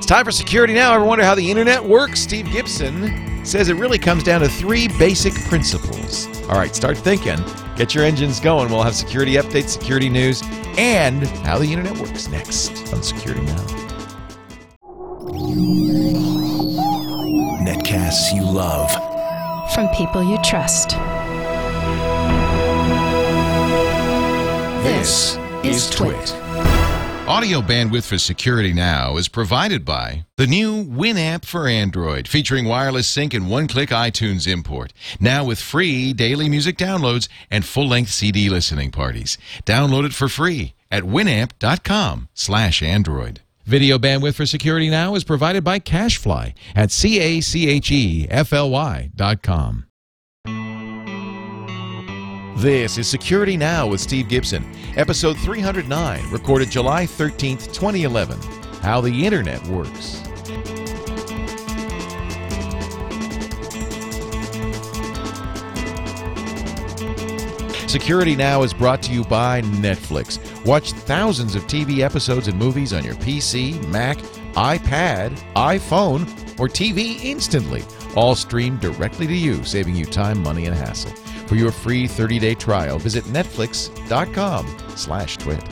It's time for Security Now. Ever wonder how the internet works? Steve Gibson says it really comes down to three basic principles. All right, start thinking. Get your engines going. We'll have security updates, security news, and how the internet works next on Security Now. Netcasts you love. From people you trust. This is Twit. Audio bandwidth for Security Now is provided by the new Winamp for Android, featuring wireless sync and one-click iTunes import. Now with free daily music downloads and full-length CD listening parties. Download it for free at winamp.com/slash Android. Video bandwidth for Security Now is provided by CacheFly at c a c h e f l y dot com. This is Security Now with Steve Gibson, episode 309, recorded July 13th, 2011. How the Internet Works. Security Now is brought to you by Netflix. Watch thousands of TV episodes and movies on your PC, Mac, iPad, iPhone, or TV instantly, all streamed directly to you, saving you time, money, and hassle. For your free 30-day trial, visit netflix.com slash twit.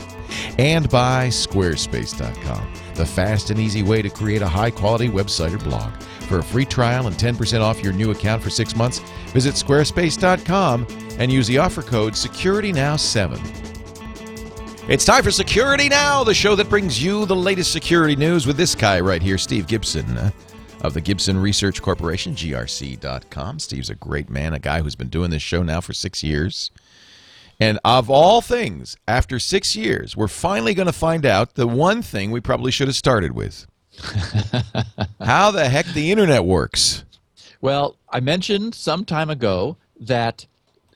And by squarespace.com, the fast and easy way to create a high-quality website or blog. For a free trial and 10% off your new account for six months, visit squarespace.com and use the offer code SecurityNow7. It's time for Security Now, the show that brings you the latest security news with this guy right here, Steve Gibson of the Gibson Research Corporation, grc.com. Steve's a great man, a guy who's been doing this show now for six years. And of all things, after six years, we're finally going to find out the one thing we probably should have started with how the heck the internet works. Well, I mentioned some time ago that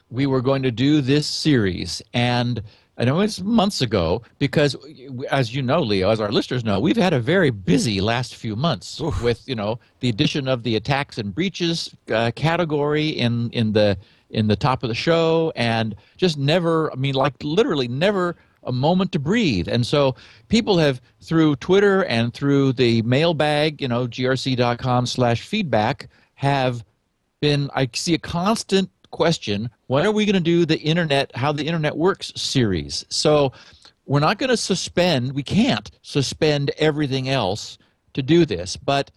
we were going to do this series, and I know it's months ago because, as you know, Leo, as our listeners know, we've had a very busy last few months with you know the addition of the attacks and breaches uh, category in in the in the top of the show, and just never, I mean, like literally never a moment to breathe. And so people have through Twitter and through the mailbag, you know, grc.com slash feedback, have been I see a constant question when are we going to do the internet how the internet works series? So we're not going to suspend we can't suspend everything else to do this but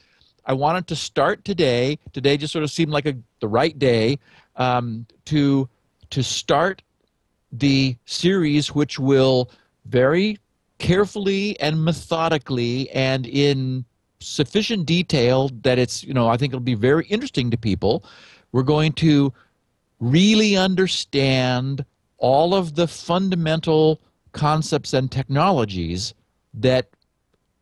i wanted to start today today just sort of seemed like a, the right day um, to to start the series which will very carefully and methodically and in sufficient detail that it's you know i think it'll be very interesting to people. We're going to really understand all of the fundamental concepts and technologies that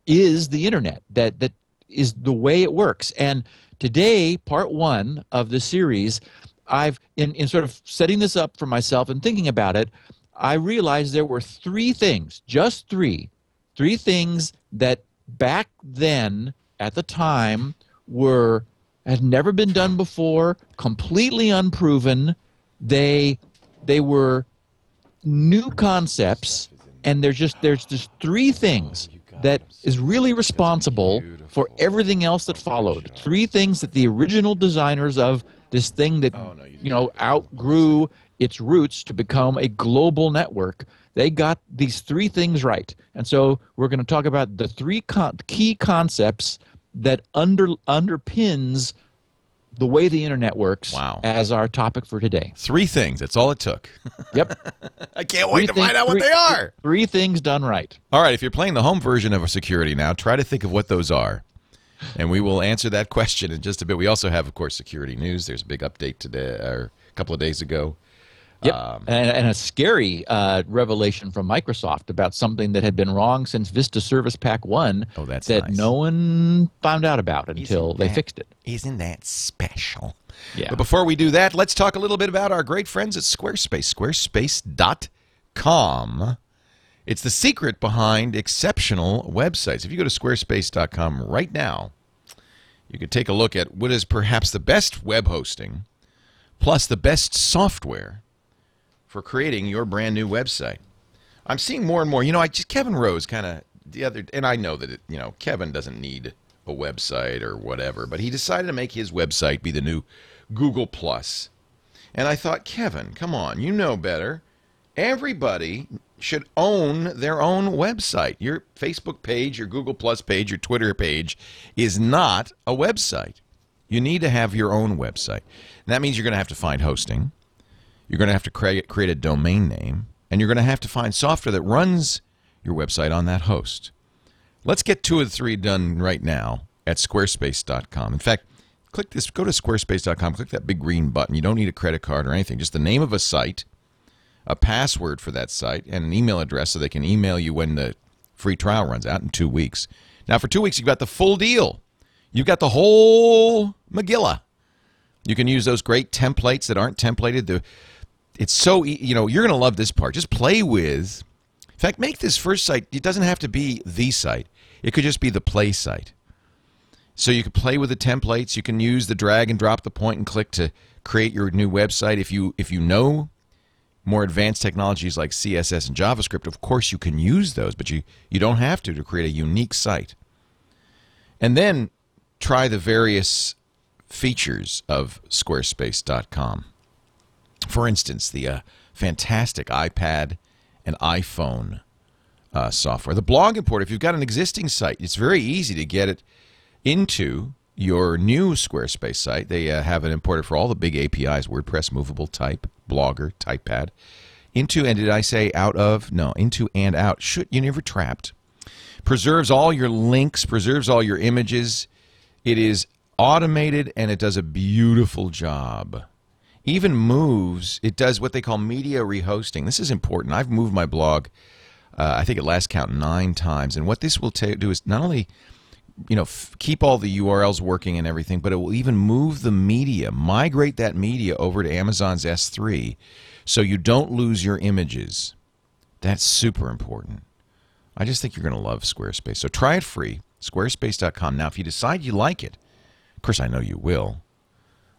is the internet that that is the way it works. And today part one of the series i've in, in sort of setting this up for myself and thinking about it i realized there were three things just three three things that back then at the time were had never been done before, completely unproven. They they were new concepts, and there's just there's just three things that is really responsible for everything else that followed. Three things that the original designers of this thing that oh, you know outgrew its roots to become a global network. They got these three things right, and so we're going to talk about the three con- key concepts that under underpins the way the internet works Wow. as our topic for today. Three things. That's all it took. Yep. I can't wait Three to thing- find out what they are. Three things done right. All right, if you're playing the home version of a security now, try to think of what those are. And we will answer that question in just a bit. We also have, of course, security news. There's a big update today, or a couple of days ago. Yep. Um, and, and a scary uh, revelation from Microsoft about something that had been wrong since Vista Service Pack 1 Oh, that's that nice. no one found out about until Isn't they fixed it. Isn't that special? Yeah. But before we do that, let's talk a little bit about our great friends at Squarespace. Squarespace.com. It's the secret behind exceptional websites. If you go to squarespace.com right now, you can take a look at what is perhaps the best web hosting plus the best software for creating your brand new website. I'm seeing more and more. You know, I just Kevin Rose kind of the other, and I know that it, you know Kevin doesn't need a website or whatever, but he decided to make his website be the new Google Plus. And I thought, Kevin, come on, you know better. Everybody should own their own website. Your Facebook page, your Google Plus page, your Twitter page is not a website. You need to have your own website. And that means you're going to have to find hosting. You're going to have to create, create a domain name. And you're going to have to find software that runs your website on that host. Let's get two of the three done right now at squarespace.com. In fact, click this, go to squarespace.com, click that big green button. You don't need a credit card or anything, just the name of a site, a password for that site, and an email address so they can email you when the free trial runs out in two weeks. Now, for two weeks, you've got the full deal. You've got the whole Megillah. You can use those great templates that aren't templated. The, it's so, you know, you're going to love this part. Just play with. In fact, make this first site, it doesn't have to be the site. It could just be the play site. So you can play with the templates. You can use the drag and drop the point and click to create your new website. If you if you know more advanced technologies like CSS and JavaScript, of course you can use those, but you, you don't have to to create a unique site. And then try the various features of squarespace.com. For instance, the uh, fantastic iPad and iPhone uh, software. The blog import, if you've got an existing site, it's very easy to get it into your new Squarespace site. They uh, have it imported for all the big APIs WordPress, Movable Type, Blogger, Typepad. Into, and did I say out of? No, into and out. Should you never trapped. Preserves all your links, preserves all your images. It is automated and it does a beautiful job. Even moves, it does what they call media rehosting. This is important. I've moved my blog uh, I think at last count nine times. And what this will ta- do is not only you know f- keep all the URLs working and everything, but it will even move the media, migrate that media over to Amazon's S3, so you don't lose your images. That's super important. I just think you're going to love Squarespace. So try it free, squarespace.com. Now, if you decide you like it, of course I know you will.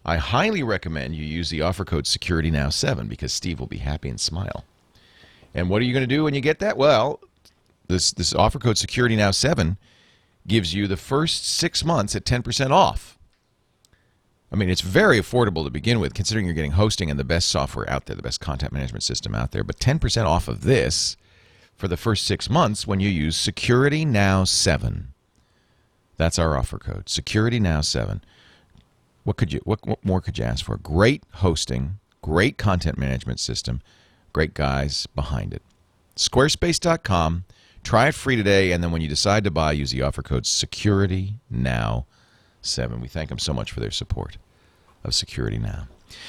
I highly recommend you use the offer code SecurityNow7 because Steve will be happy and smile. And what are you going to do when you get that? Well, this this offer code security now 7 gives you the first 6 months at 10% off. I mean, it's very affordable to begin with considering you're getting hosting and the best software out there, the best content management system out there, but 10% off of this for the first 6 months when you use security now 7. That's our offer code. Security now 7. What could you what, what more could you ask for? Great hosting, great content management system Great guys behind it. Squarespace.com. Try it free today, and then when you decide to buy, use the offer code Security Now 7 We thank them so much for their support of Security Now.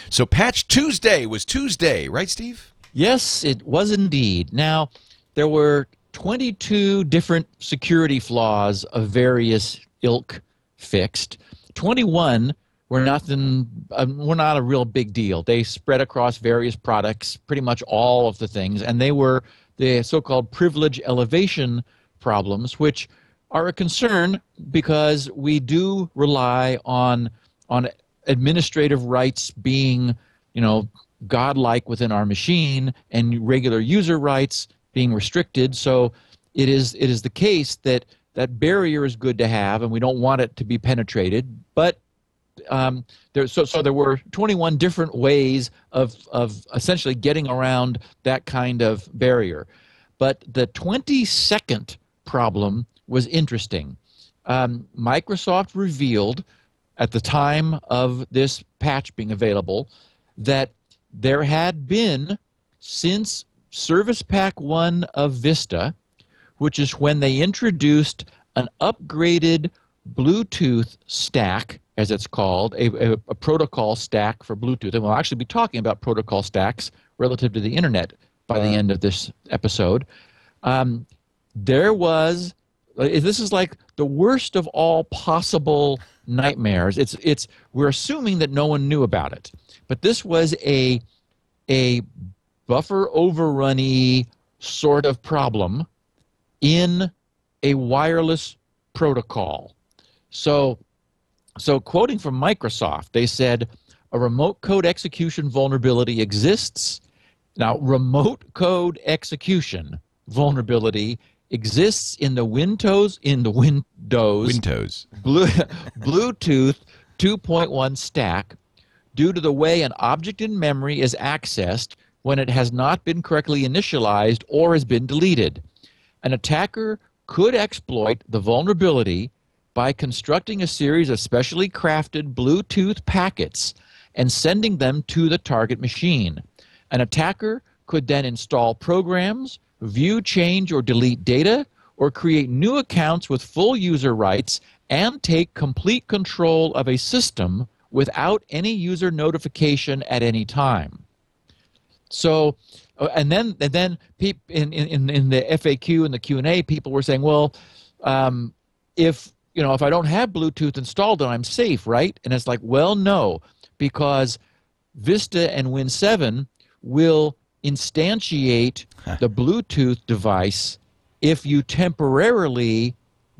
So, Patch Tuesday was Tuesday, right, Steve? Yes, it was indeed. Now, there were 22 different security flaws of various ilk fixed. 21 were nothing um, were not a real big deal. They spread across various products pretty much all of the things and they were the so-called privilege elevation problems which are a concern because we do rely on on administrative rights being you know godlike within our machine and regular user rights being restricted. So it is it is the case that that barrier is good to have and we don't want it to be penetrated but um, there, so, so there were 21 different ways of, of essentially getting around that kind of barrier. But the 22nd problem was interesting. Um, Microsoft revealed at the time of this patch being available that there had been since Service Pack 1 of Vista, which is when they introduced an upgraded Bluetooth stack as it's called, a, a, a, protocol stack for Bluetooth. And we'll actually be talking about protocol stacks relative to the internet by the end of this episode. Um, there was, this is like the worst of all possible nightmares. It's, it's, we're assuming that no one knew about it, but this was a, a buffer overrunny sort of problem in a wireless protocol. So so, quoting from Microsoft, they said a remote code execution vulnerability exists. Now, remote code execution vulnerability exists in the Windows in the Windows Windows. Blue, Bluetooth 2.1 stack due to the way an object in memory is accessed when it has not been correctly initialized or has been deleted. An attacker could exploit the vulnerability by constructing a series of specially crafted Bluetooth packets and sending them to the target machine. An attacker could then install programs, view, change, or delete data, or create new accounts with full user rights and take complete control of a system without any user notification at any time. So, uh, and then and then in, in in the FAQ and the Q and A, people were saying, well, um, if you know if I don't have Bluetooth installed, then I'm safe, right? And it's like, well, no, because Vista and Win Seven will instantiate the Bluetooth device if you temporarily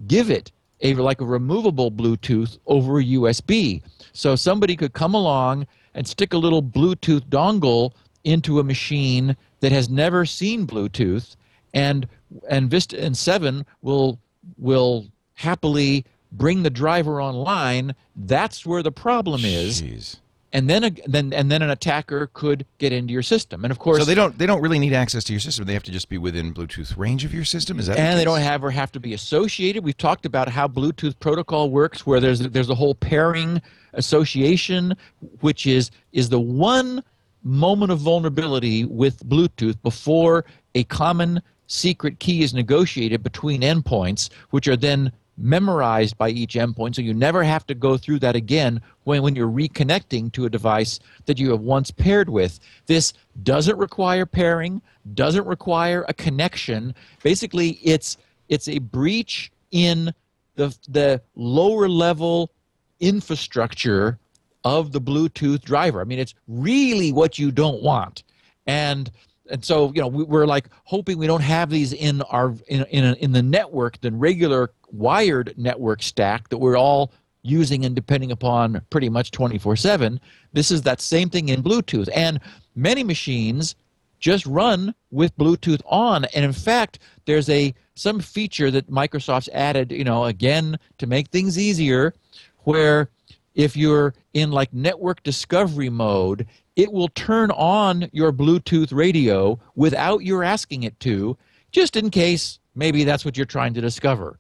give it a like a removable Bluetooth over a USB. So somebody could come along and stick a little Bluetooth dongle into a machine that has never seen Bluetooth, and and Vista and Seven will will happily bring the driver online. That's where the problem is. Jeez. And then, a, then, and then an attacker could get into your system. And of course, So they don't they don't really need access to your system. They have to just be within Bluetooth range of your system. Is that? the and they don't have or have to be associated. We've talked about how Bluetooth protocol works, where there's there's a whole pairing association, which is is the one moment of vulnerability with Bluetooth before a common secret key is negotiated between endpoints, which are then memorized by each endpoint, so you never have to go through that again when, when you're reconnecting to a device that you have once paired with. This doesn't require pairing, doesn't require a connection. Basically, it's it's a breach in the the lower level infrastructure of the Bluetooth driver. I mean, it's really what you don't want, and and so you know we, we're like hoping we don't have these in our in in, in the network, than regular wired network stack that we're all using and depending upon pretty much 24/7. This is that same thing in Bluetooth, and many machines just run with Bluetooth on. And in fact, there's a some feature that Microsoft's added, you know, again to make things easier, where if you're in like network discovery mode, it will turn on your Bluetooth radio without your asking it to, just in case maybe that's what you're trying to discover.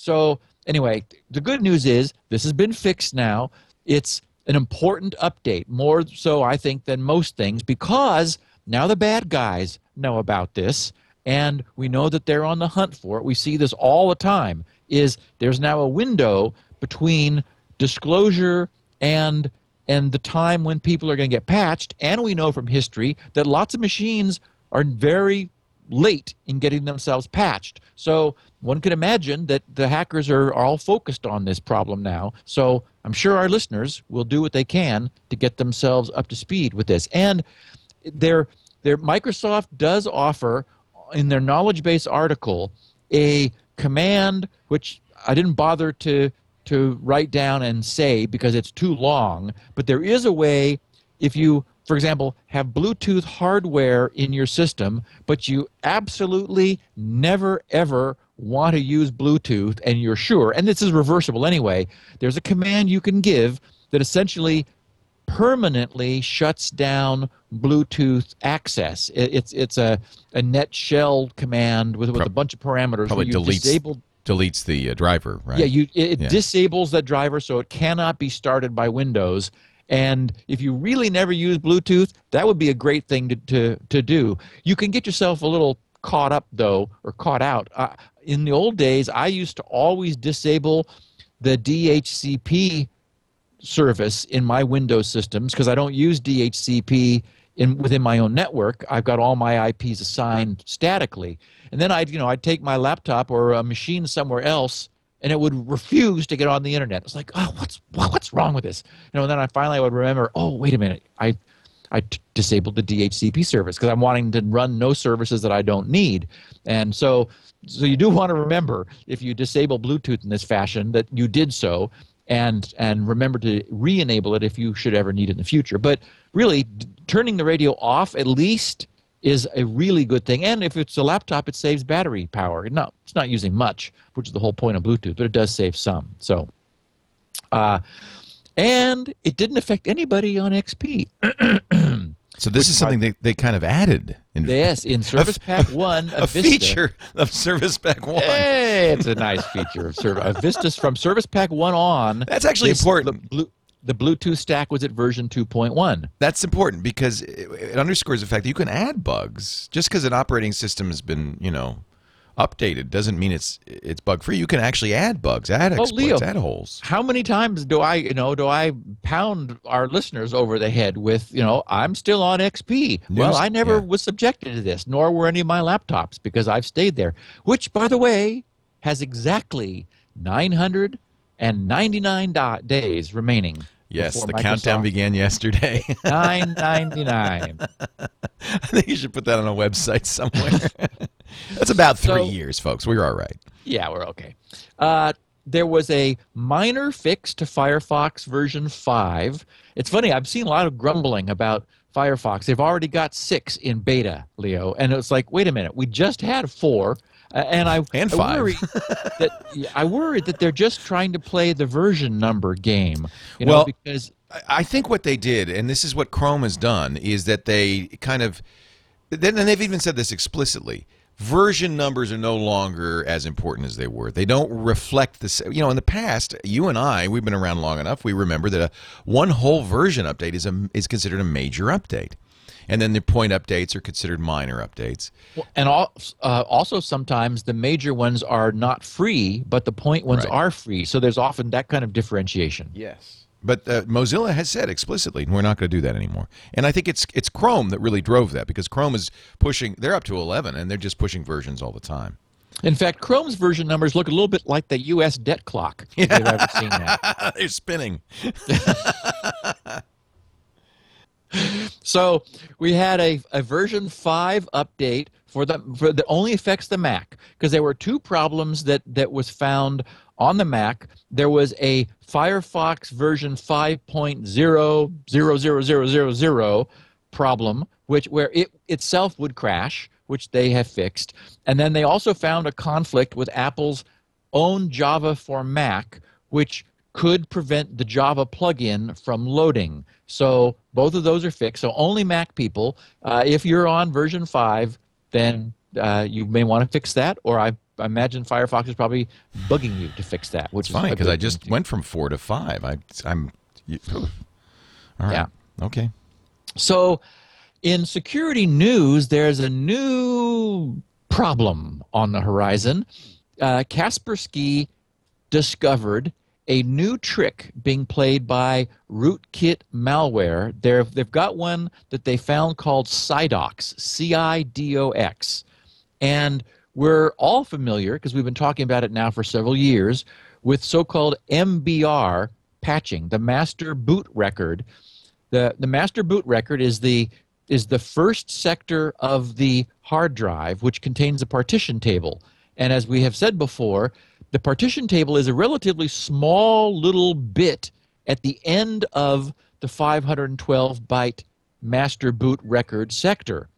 So, anyway, the good news is this has been fixed now. It's an important update, more so, I think, than most things, because now the bad guys know about this and we know that they're on the hunt for it. We see this all the time. Is there's now a window between disclosure and and the time when people are going to get patched, and we know from history that lots of machines are very late in getting themselves patched. So one could imagine that the hackers are, all focused on this problem now. So I'm sure our listeners will do what they can to get themselves up to speed with this. And their their Microsoft does offer in their knowledge base article a command which I didn't bother to to write down and say because it's too long, but there is a way if you for example, have Bluetooth hardware in your system, but you absolutely never ever want to use Bluetooth and you're sure, and this is reversible anyway, there's a command you can give that essentially permanently shuts down Bluetooth access. It, it's it's a, a net shell command with, with a bunch of parameters. Probably where you deletes disable deletes the uh, driver, right? yeah, you it, it Yeah. disables that driver so it cannot be started by Windows. And if you really never use Bluetooth, that would be a great thing to, to, to do. You can get yourself a little caught up though, or caught out. Uh, in the old days, I used to always disable the DHCP service in my Windows systems because I don't use DHCP in within my own network. I've got all my IPs assigned statically, and then I'd you know I'd take my laptop or a machine somewhere else, and it would refuse to get on the internet. It's like, oh, what's what's wrong with this? You know, and then I finally would remember, oh, wait a minute, I I t- disabled the DHCP service because I'm wanting to run no services that I don't need, and so so you do want to remember if you disable Bluetooth in this fashion that you did so, and and remember to re-enable it if you should ever need it in the future. But really, d- turning the radio off at least is a really good thing. And if it's a laptop, it saves battery power. No, it's not using much, which is the whole point of Bluetooth, but it does save some. So, uh, and it didn't affect anybody on XP. So this is something they, they kind of added. In, yes, in Service Pack One, a Vista- feature of Service Pack One. Hey, it's a nice feature of Service. Uh, Vista's from Service Pack One on. That's actually this- important. The, the Bluetooth stack was at version 2.1. That's important because it, it underscores the fact that you can add bugs. Just because an operating system has been, you know, updated doesn't mean it's it's bug free. You can actually add bugs, add Oh, exploits, Leo. add holes. How many times do I, you know, do I pound our listeners over the head with, you know, I'm still on XP. well, I never yeah. was subjected to this, nor were any of my laptops because I've stayed there. Which, by the way, has exactly 999 do- days remaining. Yes, the countdown began yesterday. 999. I think you should put that on a website somewhere. That's about three So- years, folks. We're all right. Yeah, we're okay. Uh, there was a minor fix to Firefox version 5. It's funny, I've seen a lot of grumbling about Firefox. They've already got 6 in beta, Leo. And it's like, wait a minute, we just had 4. Uh, and I, And I five. worry that I worry that they're just trying to play the version number game. You know, Well, because I- I think what they did, and this is what Chrome has done, is that they kind of, then and they've even said this explicitly. Version numbers are no longer as important as they were. They don't reflect this. You know, in the past, you and I, we've been around long enough. We remember that a one whole version update is a is considered a major update, and then the point updates are considered minor updates. and al- uh, also sometimes the major ones are not free, but the point ones Right. are free. So there's often that kind of differentiation. Yes. But uh, Mozilla has said explicitly, we're not going to do that anymore. And I think it's it's Chrome that really drove that because Chrome is pushing. They're up to 11, and they're just pushing versions all the time. In fact, Chrome's version numbers look a little bit like the U.S. debt clock. If you've ever seen that. they're spinning. So we had a, a version five update for the for that only affects the Mac because there were two problems that that was found on the Mac. There was a Firefox version 5.0000000 problem, which where it itself would crash, which they have fixed, and then they also found a conflict with Apple's own Java for Mac, which could prevent the Java plugin from loading. So both of those are fixed. So only Mac people, uh, if you're on version five, then uh, you may want to fix that. Or I imagine Firefox is probably bugging you to fix that, which It's is fine because I just went from four to five. I, I'm. You, all right. Yeah. Okay. So, in security news, there's a new problem on the horizon. Uh, Kaspersky discovered a new trick being played by rootkit malware. They're, they've got one that they found called Cidox, C I D O X. And we're all familiar, because we've been talking about it now for several years, with so called MBR patching, the master boot record. The, the master boot record is the, is the first sector of the hard drive, which contains a partition table. And as we have said before, the partition table is a relatively small little bit at the end of the 512 byte master boot record sector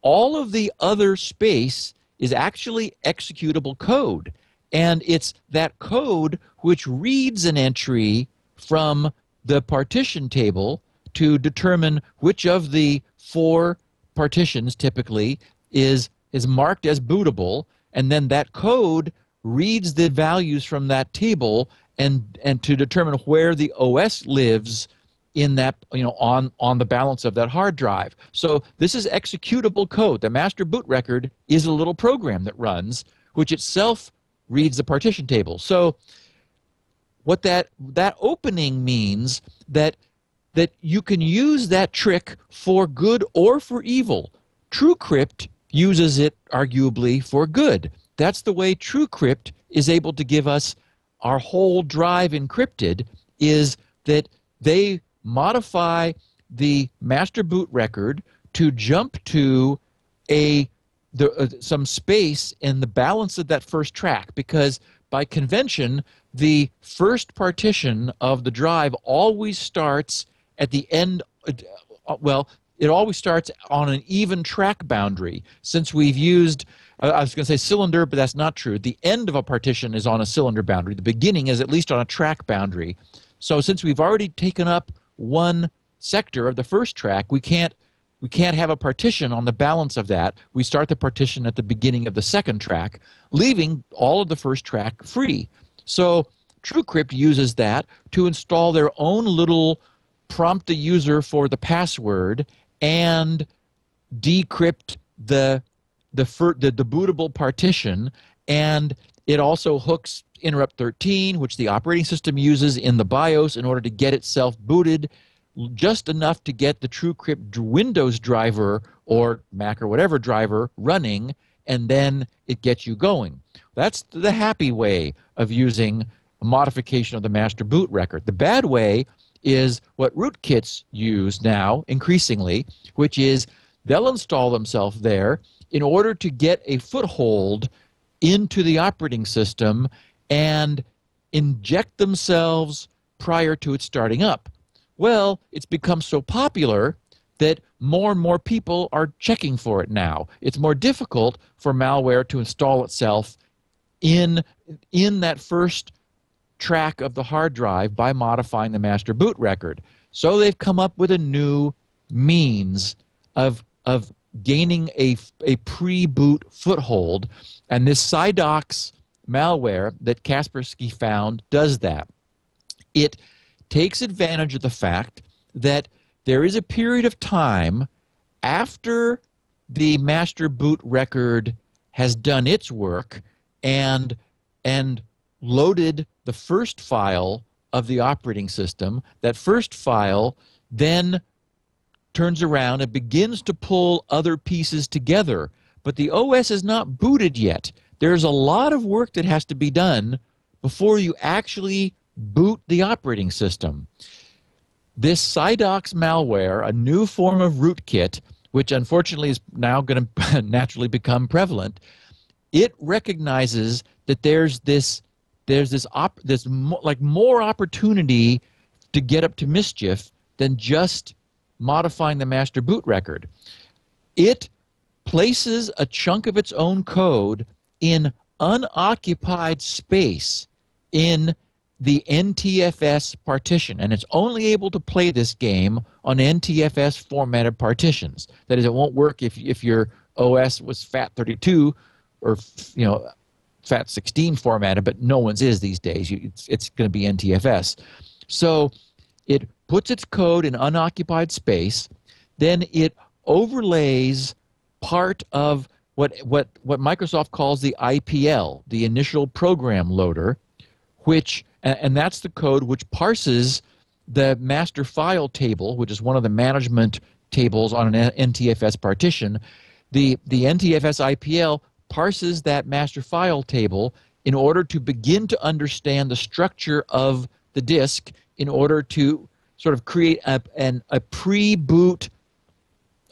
all of the other space is actually executable code. And it's that code which reads an entry from the partition table to determine which of the four partitions typically is, is marked as bootable. And then that code reads the values from that table and, and to determine where the OS lives in that you know on on the balance of that hard drive. So this is executable code. The master boot record is a little program that runs which itself reads the partition table. So what that that opening means that that you can use that trick for good or for evil. Truecrypt uses it arguably for good. That's the way truecrypt is able to give us our whole drive encrypted is that they modify the master boot record to jump to a the, uh, some space in the balance of that first track because by convention the first partition of the drive always starts at the end uh, well it always starts on an even track boundary. Since we've used, uh, I was going to say cylinder, but that's not true. The end of a partition is on a cylinder boundary. The beginning is at least on a track boundary. So since we've already taken up one sector of the first track, we can't we can't have a partition on the balance of that. We start the partition at the beginning of the second track, leaving all of the first track free. So TrueCrypt uses that to install their own little prompt the user for the password and decrypt the the, fir- the, the bootable partition and it also hooks interrupt 13 which the operating system uses in the bios in order to get itself booted just enough to get the TrueCrypt Windows driver or Mac or whatever driver running, and then it gets you going. That's the happy way of using a modification of the master boot record. The bad way is what rootkits use now increasingly, which is they'll install themselves there in order to get a foothold into the operating system and inject themselves prior to it starting up. Well, it's become so popular that more and more people are checking for it now. It's more difficult for malware to install itself in in that first track of the hard drive by modifying the master boot record. So they've come up with a new means of of gaining a a pre-boot foothold and this Cidox malware that Kaspersky found does that. It takes advantage of the fact that there is a period of time after the master boot record has done its work and and loaded the first file of the operating system. That first file then turns around and begins to pull other pieces together. But the OS is not booted yet there's a lot of work that has to be done before you actually boot the operating system. This Cidox malware, a new form of rootkit, which unfortunately is now going to naturally become prevalent, it recognizes that there's this there's this op, this mo- like more opportunity to get up to mischief than just modifying the master boot record. It places a chunk of its own code in unoccupied space in the NTFS partition, and it's only able to play this game on NTFS formatted partitions. That is, it won't work if if your OS was FAT32 or you know FAT16 formatted, but no one's is these days. You, it's it's going to be NTFS. So it puts its code in unoccupied space, then it overlays part of what what what Microsoft calls the IPL, the initial program loader, which and, that's the code which parses the master file table, which is one of the management tables on an NTFS partition. The, the NTFS IPL parses that master file table in order to begin to understand the structure of the disk in order to sort of create a, an, a pre-boot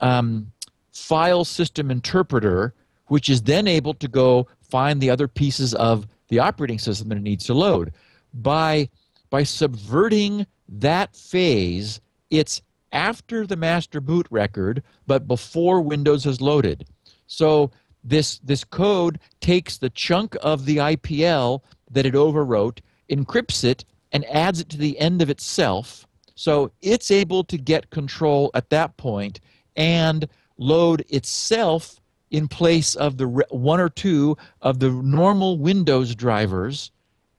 um, file system interpreter, which is then able to go find the other pieces of the operating system that it needs to load. By by subverting that phase it's after the master boot record but before windows is loaded. So this this code takes the chunk of the IPL that it overwrote encrypts it and adds it to the end of itself. So it's able to get control at that point and load itself in place of the one or two of the normal Windows drivers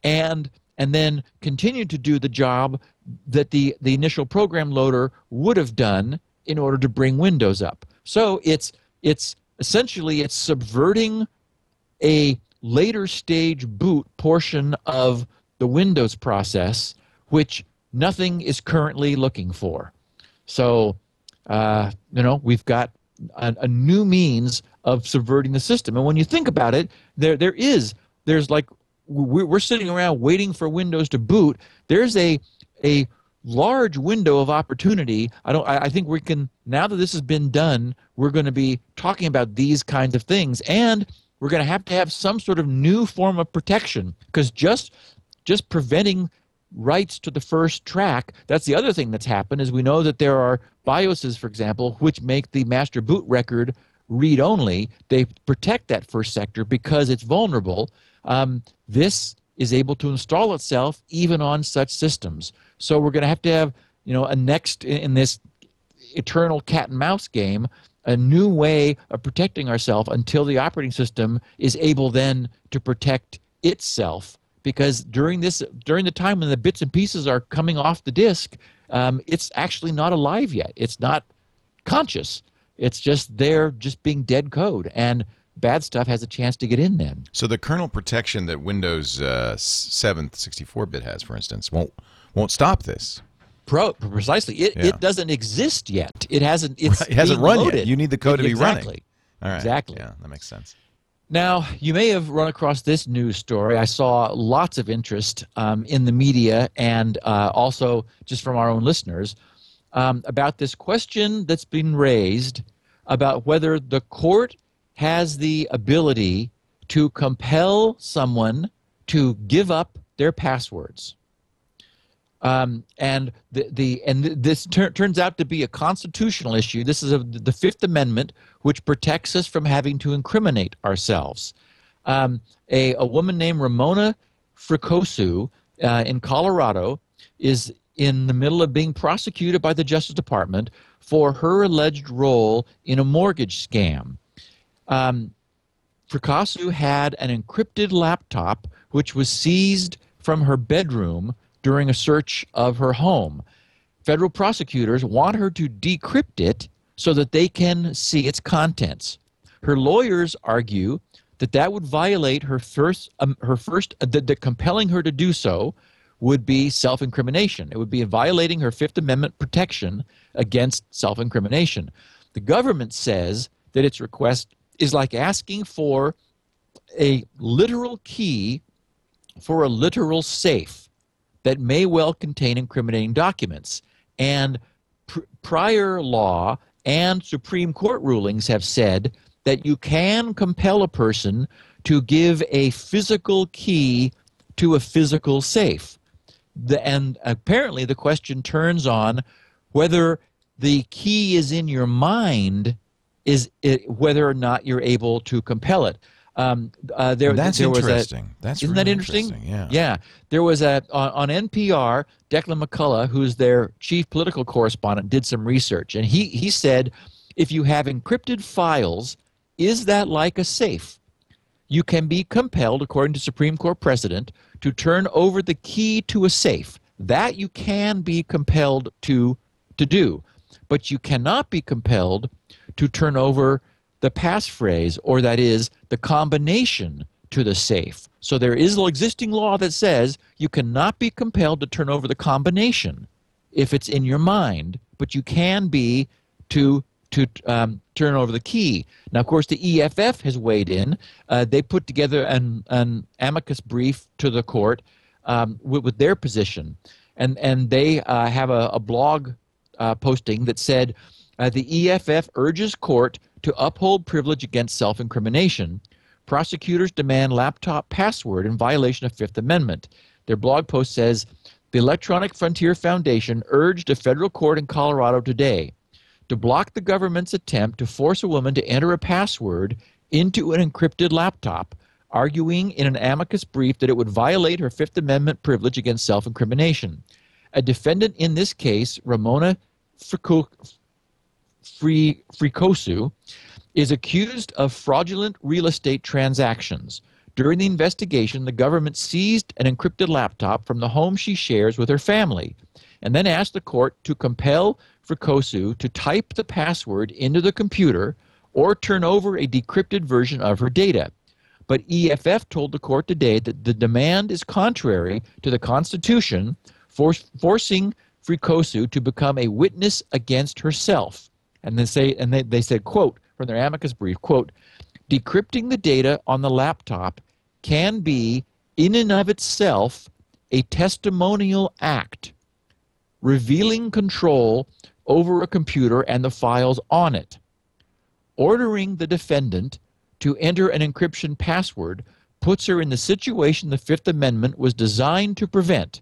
and and then continue to do the job that the, the initial program loader would have done in order to bring Windows up. So it's it's essentially it's subverting a later stage boot portion of the Windows process, which nothing is currently looking for. So uh, you know we've got a, a new means of subverting the system, and when you think about it, there there is there's like we're sitting around waiting for Windows to boot. There's a a large window of opportunity. I don't. I think we can now that this has been done. We're going to be talking about these kinds of things, and we're going to have to have some sort of new form of protection because just just preventing rights to the first track. That's the other thing that's happened is we know that there are BIOSes, for example, which make the master boot record read only. They protect that first sector because it's vulnerable. Um, this is able to install itself even on such systems. So we're going to have to have, you know, a next in this eternal cat and mouse game, a new way of protecting ourselves until the operating system is able then to protect itself. Because during this, during the time when the bits and pieces are coming off the disk, um, it's actually not alive yet. It's not conscious. It's just there, just being dead code. And bad stuff has a chance to get in then. So the kernel protection that Windows uh, 7 64-bit has, for instance, won't won't stop this. Pro, precisely. It, Yeah. it doesn't exist yet. It hasn't. It's Right, it hasn't run yet. You need the code to be running. Exactly. All right. Exactly. Yeah, that makes sense. Now, you may have run across this news story. I saw lots of interest um, in the media and uh, also just from our own listeners um, about this question that's been raised about whether the court has the ability to compel someone to give up their passwords. Um, and the, the and th- this tur- turns out to be a constitutional issue. This is a, the Fifth Amendment, which protects us from having to incriminate ourselves. Um, a, a woman named Ramona Fricosu uh, in Colorado is in the middle of being prosecuted by the Justice Department for her alleged role in a mortgage scam. Um, had an encrypted laptop which was seized from her bedroom during a search of her home. Federal prosecutors want her to decrypt it so that they can see its contents. Her lawyers argue that that would violate her first, um, her first, uh, that, that compelling her to do so would be self-incrimination. It would be violating her Fifth Amendment protection against self-incrimination. The government says that its request is like asking for a literal key for a literal safe that may well contain incriminating documents. And pr- prior law and Supreme Court rulings have said that you can compel a person to give a physical key to a physical safe. The, and apparently, the question turns on whether the key is in your mind, is it, whether or not you're able to compel it. Um, uh, there, That's there was a- interesting. That's isn't really that interesting? Yeah. Yeah. There was a on, on NPR, Declan McCullagh, who's their chief political correspondent, did some research, and he he said, if you have encrypted files, is that like a safe? You can be compelled, according to Supreme Court precedent, to turn over the key to a safe. That you can be compelled to to do, but you cannot be compelled to turn over the passphrase, or that is the combination to the safe. So there is an existing law that says you cannot be compelled to turn over the combination if it's in your mind, but you can be to to um, turn over the key. Now, of course, the EFF has weighed in. Uh, they put together an, an amicus brief to the court um, with, with their position, and and they uh, have a, a blog uh, posting that said uh, the EFF urges court to uphold privilege against self-incrimination. Prosecutors demand laptop password in violation of Fifth Amendment. Their blog post says the Electronic Frontier Foundation urged a federal court in Colorado today to block the government's attempt to force a woman to enter a password into an encrypted laptop, arguing in an amicus brief that it would violate her Fifth Amendment privilege against self incrimination. A defendant in this case, Ramona Frico- Fri- Fricosu, is accused of fraudulent real estate transactions. During the investigation, the government seized an encrypted laptop from the home she shares with her family and then asked the court to compel Fricosu to type the password into the computer or turn over a decrypted version of her data. But EFF told the court today that the demand is contrary to the Constitution, for, forcing Fricosu to become a witness against herself. And they say, and they, they said, quote, from their amicus brief, quote, decrypting the data on the laptop can be, in and of itself, a testimonial act revealing control over a computer and the files on it. Ordering the defendant to enter an encryption password puts her in the situation the Fifth Amendment was designed to prevent.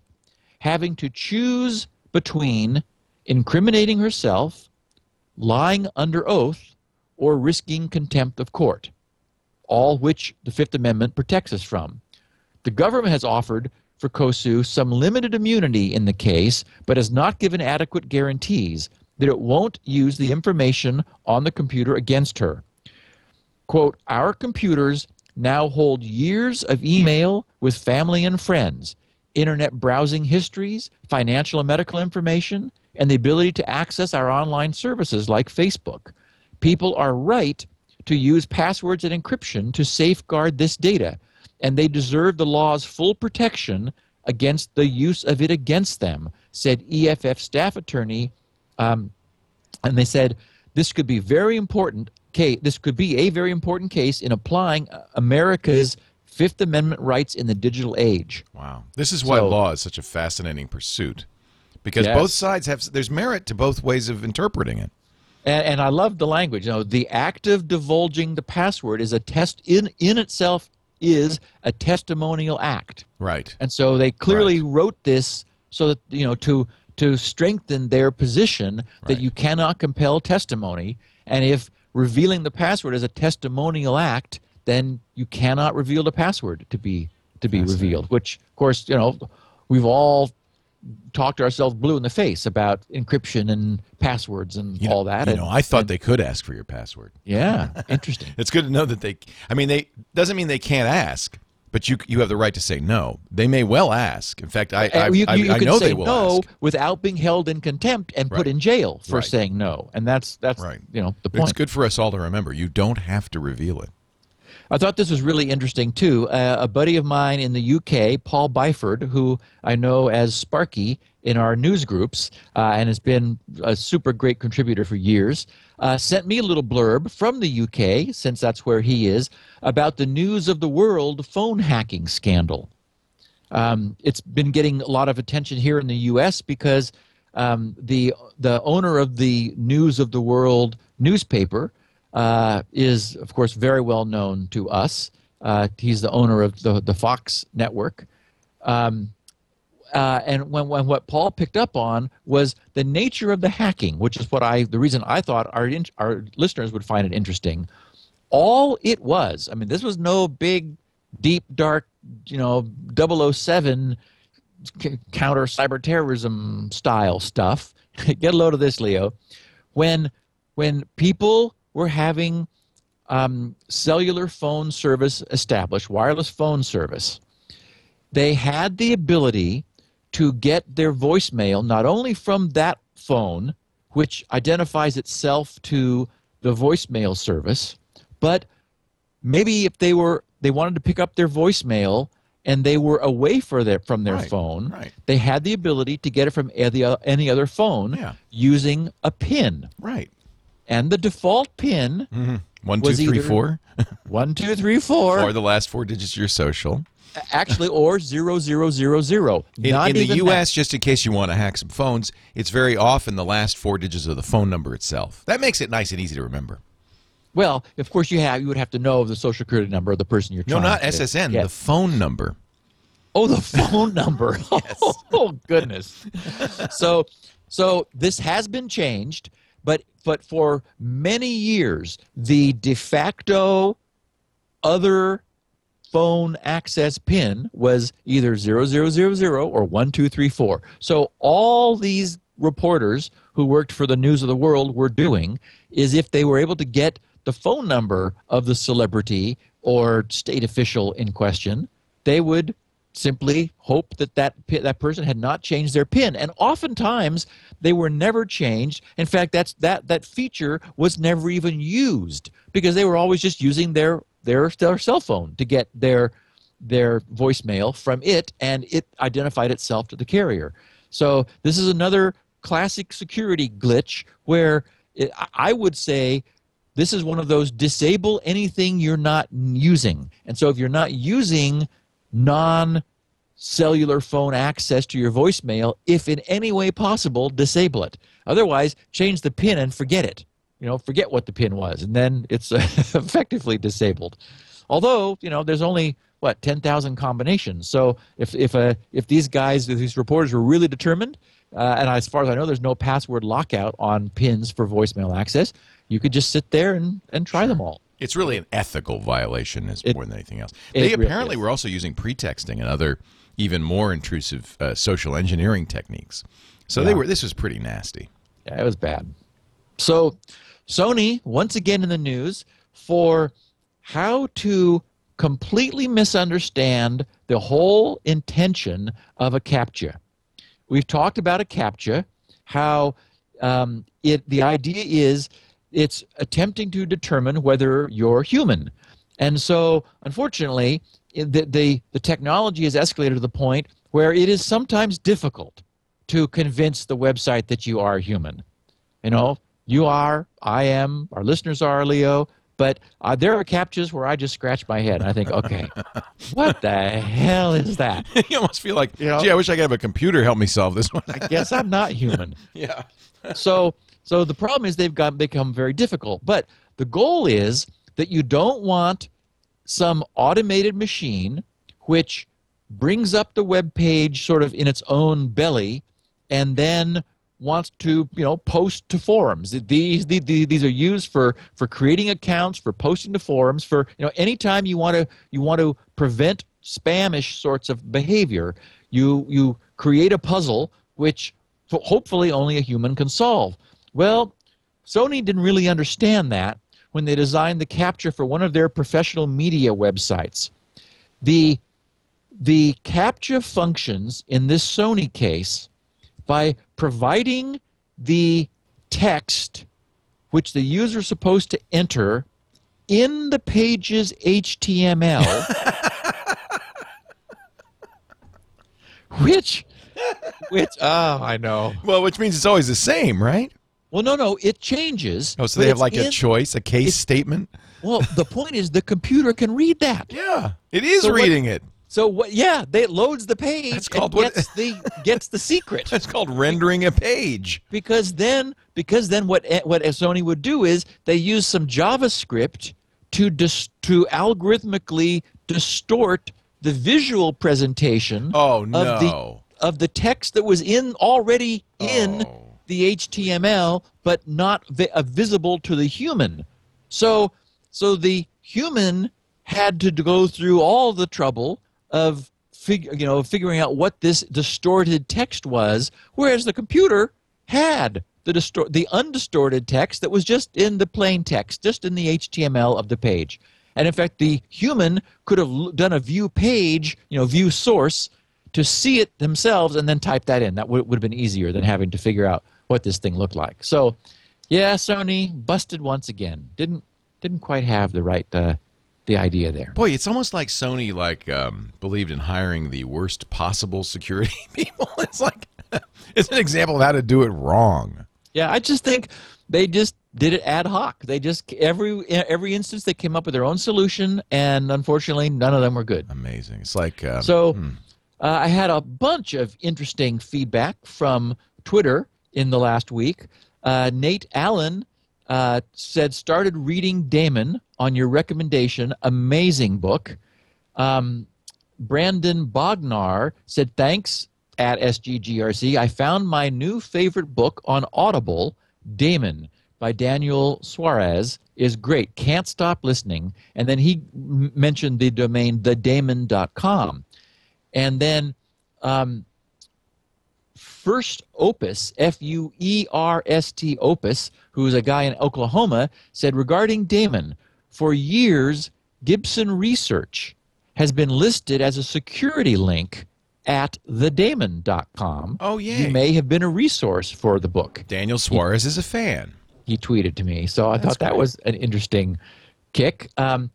having to choose between incriminating herself, lying under oath, or risking contempt of court, all which the Fifth Amendment protects us from. The government has offered Fricosu some limited immunity in the case, but has not given adequate guarantees that it won't use the information on the computer against her. Quote, Our computers now hold years of email with family and friends, internet browsing histories, financial and medical information, and the ability to access our online services like Facebook. People are right to use passwords and encryption to safeguard this data, and they deserve the law's full protection against the use of it against them, said EFF staff attorney. Um, and they said this could be very important case. This could be a very important case in applying America's Fifth Amendment rights in the digital age. Wow, this is why So- law is such a fascinating pursuit, because Yes. both sides have there's merit to both ways of interpreting it. And, and I love the language. You know, the act of divulging the password is a test in in itself is a testimonial act. Right. And so they clearly wrote this so that you know to to strengthen their position that you cannot compel testimony, and if revealing the password is a testimonial act, then you cannot reveal the password to be to be revealed. Which, of course, you know, we've all talked ourselves blue in the face about encryption and passwords and You know- all that. You and- know, I thought and- they could ask for your password. yeah, interesting. It's good to know that they. I mean, they doesn't mean they can't ask, but you you have the right to say no. They may well ask. In fact, I uh, I, you, I, you, you I can know say they will no ask. without being held in contempt and Right. put in jail for Right. saying no, and that's that's Right. you know the But It's good for us all to remember. You don't have to reveal it. I thought this was really interesting too. Uh, a buddy of mine in the UK, Paul Byford, who I know as Sparky in our news groups uh, and has been a super great contributor for years, uh, sent me a little blurb from the UK, since that's where he is, about the News of the World phone hacking scandal. Um, it's been getting a lot of attention here in the U.S. because um, the the owner of the News of the World newspaper uh, is, of course, very well known to us. Uh, he's the owner of the the Fox network. Um, uh, and when, when what Paul picked up on was the nature of the hacking, which is what I the reason I thought our our listeners would find it interesting. All it was, I mean, this was no big, deep, dark, you know, 007 c- counter cyber terrorism style stuff. Get a load of this, Leo. When when people were having um, cellular phone service established, wireless phone service, they had the ability to get their voicemail not only from that phone, which identifies itself to the voicemail service, but maybe if they were they wanted to pick up their voicemail and they were away for their, from their Right, phone, right. they had the ability to get it from any, any other phone Yeah. using a PIN. Right. And the default PIN, mm-hmm. One, two, three, four, one, two, three, four, or the last four digits of your social. actually, or zero, zero, zero, zero. In, in the U.S., that. just in case you want to hack some phones, it's very often the last four digits of the phone number itself. That makes it nice and easy to remember. Well, of course, you have you would have to know the social security number of the person you're trying to No, not SSN, get. the phone number. Oh, the phone number. Oh goodness. so so this has been changed, but but for many years the de facto other phone access pin was either 0000 or 1234. So all these reporters who worked for the News of the World were doing is if they were able to get the phone number of the celebrity or state official in question, they would simply hope that that, that person had not changed their pin. And oftentimes they were never changed. In fact that's that that feature was never even used because they were always just using their their, their cell phone to get their their voicemail from it and it identified itself to the carrier. So this is another classic security glitch where it, I- i would say this is one of those disable anything you're not using. And so if you're not using non cellular phone access to your voicemail if in any way possible disable it otherwise change the pin and forget it you know forget what the pin was and then it's uh, effectively disabled although you know there's only what ten thousand combinations. So if if a if these guys if these reporters were really determined, uh, and as far as I know, there's no password lockout on pins for voicemail access. You could just sit there and and try them all. It's really an ethical violation, is It- more than anything else. They apparently is. were also using pretexting and other even more intrusive uh, social engineering techniques. So they were. This was pretty nasty. Yeah, it was bad. So, Sony once again in the news for how to completely misunderstand the whole intention of a captcha. We've talked about a captcha, how um, it the idea is it's attempting to determine whether you're human, and so unfortunately, the the, the technology has escalated to the point where it is sometimes difficult to convince the website that you are human. You know, you are, I am, our listeners are, Leo. But uh, there are captchas where I just scratch my head and I think, okay, what the hell is that? you almost feel like, You know- gee, I wish I could have a computer help me solve this one. I guess I'm not human. yeah. so so the problem is they've got become very difficult but the goal is that you don't want some automated machine which brings up the web page sort of in its own belly and then wants to you know post to forums. These these, these are used for for creating accounts for posting to forums for you know anytime you want to you want to prevent spamish sorts of behavior you you create a puzzle which hopefully only a human can solve. Well sony didn't really understand that when they designed the captcha for one of their professional media websites the the captcha functions in this Sony case by providing the text which the user is supposed to enter in the page's HTML, which, which, oh, I know. Well, which means it's always the same, right? Well, no, no, it changes. Oh, so they have it's like a choice, a case statement. Well, the point is the computer can read that. Yeah, it is So what- reading it. So what? Yeah, they it loads the page. That's and called what- gets the gets the secret. That's called rendering a page. because then because then what eh, what Sony would do is they use some JavaScript to dis, to algorithmically distort the visual presentation Oh of the of the text that was in already in Oh. The HTML but not vi- uh, visible to the human. So so the human had to go through all the trouble of fig- you know figuring out what this distorted text was, whereas the computer had the distor- the undistorted text that was just in the plain text, just in the HTML of the page. And in fact, the human could have done a view page, you know, view source to see it themselves and then type that in. That would, would have been easier than having to figure out what this thing looked like. So, yeah, Sony busted once again. Didn't didn't quite have the right uh, the idea there. Boy, it's almost like Sony like um, believed in hiring the worst possible security people. It's like it's an example of how to do it wrong. Yeah, I just think they just did it ad hoc. They just every every instance they came up with their own solution, and unfortunately, none of them were good. Amazing. It's like um, So hmm. Uh, I had a bunch of interesting feedback from Twitter in the last week. Uh, Nate Allen uh, said, started reading Daemon on your recommendation. Amazing book. Um, Brandon Bognar said, thanks at SGGRC. I found my new favorite book on Audible, Daemon by Daniel Suarez, is great. Can't stop listening. And then he m- mentioned the domain thedaemon.com. And then um, Fuerst Opus, F U E R S T Opus, who's a guy in Oklahoma, said regarding Daemon, for years, Gibson Research has been listed as a security link at thedaemon.com. Oh, yeah. You may have been a resource for the book Daniel Suarez is a fan. he tweeted to me. So I thought that great. was an interesting kick. Um,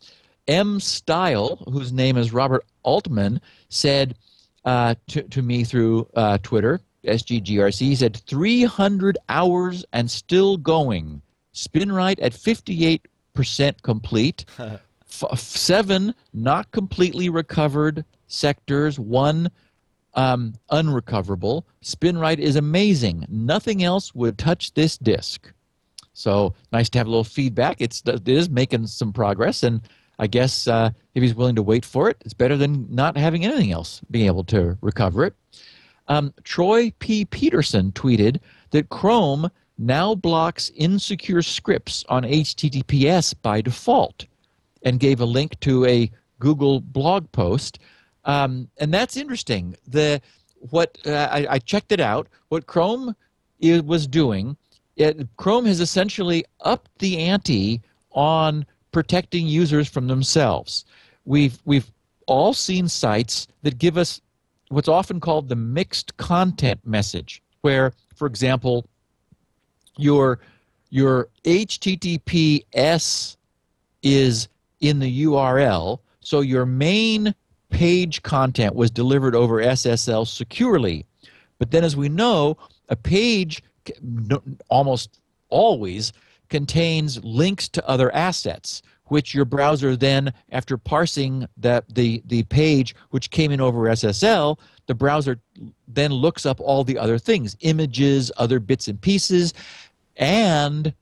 M Style, whose name is Robert Altman, said uh, to, to me through uh, Twitter, SGGRC, he said 300 hours and still going. SpinRite at 58% complete. F- seven not completely recovered sectors, one um, unrecoverable. SpinRite is amazing. Nothing else would touch this disk. So nice to have a little feedback. It's it is making some progress, and I guess uh, if he's willing to wait for it, it's better than not having anything else being able to recover it. Um, Troy P. Peterson tweeted that Chrome now blocks insecure scripts on HTTPS by default and gave a link to a Google blog post. Um, and that's interesting. The what uh, I, I, checked it out. What Chrome is, was doing, it, Chrome has essentially upped the ante on protecting users from themselves. We've we've all seen sites that give us what's often called the mixed content message, where, for example, your your HTTPS is in the URL, so your main page content was delivered over SSL securely. But then, as we know, a page almost always contains links to other assets which your browser then after parsing the the page which came in over SSL the browser then looks up all the other things images other bits and pieces and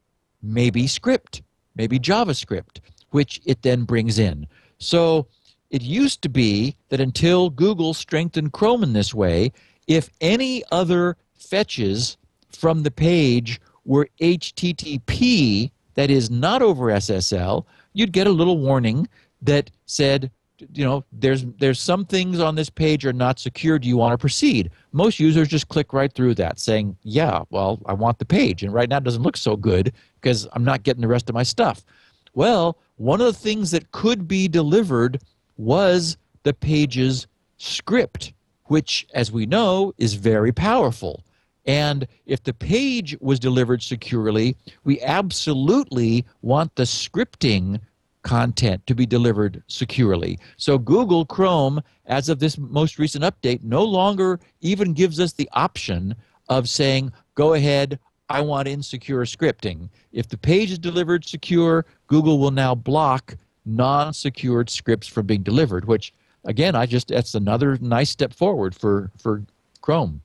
maybe script maybe javascript which it then brings in. So it used to be that until Google strengthened Chrome in this way if any other fetches from the page were HTTP, that is not over SSL, you'd get a little warning that said, you know, there's there's some things on this page are not secure. Do you want to proceed? Most users just click right through that, saying, "Yeah, well, I want the page." And right now it doesn't look so good because I'm not getting the rest of my stuff. Well, one of the things that could be delivered was the page's script, which, as we know, is very powerful. And if the page was delivered securely, we absolutely want the scripting content to be delivered securely. So Google Chrome, as of this most recent update, no longer even gives us the option of saying, go ahead, I want insecure scripting. If the page is delivered secure, Google will now block non secured scripts from being delivered, which again, I just that's another nice step forward for, for Chrome.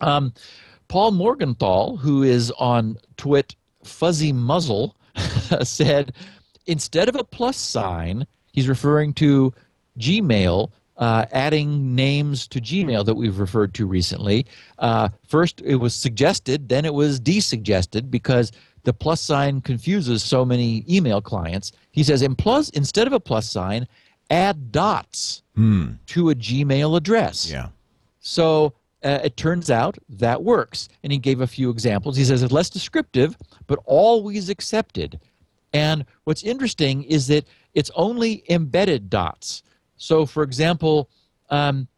Um, Paul Morgenthau, who is on Twit Fuzzy Muzzle, said instead of a plus sign, he's referring to Gmail. Uh, adding names to Gmail that we've referred to recently. Uh, first, it was suggested, then it was desuggested because the plus sign confuses so many email clients. He says, in plus, instead of a plus sign, add dots hmm. to a Gmail address. Yeah. So uh, it turns out that works. And he gave a few examples. He says it's less descriptive, but always accepted. And what's interesting is that it's only embedded dots. So, for example, um,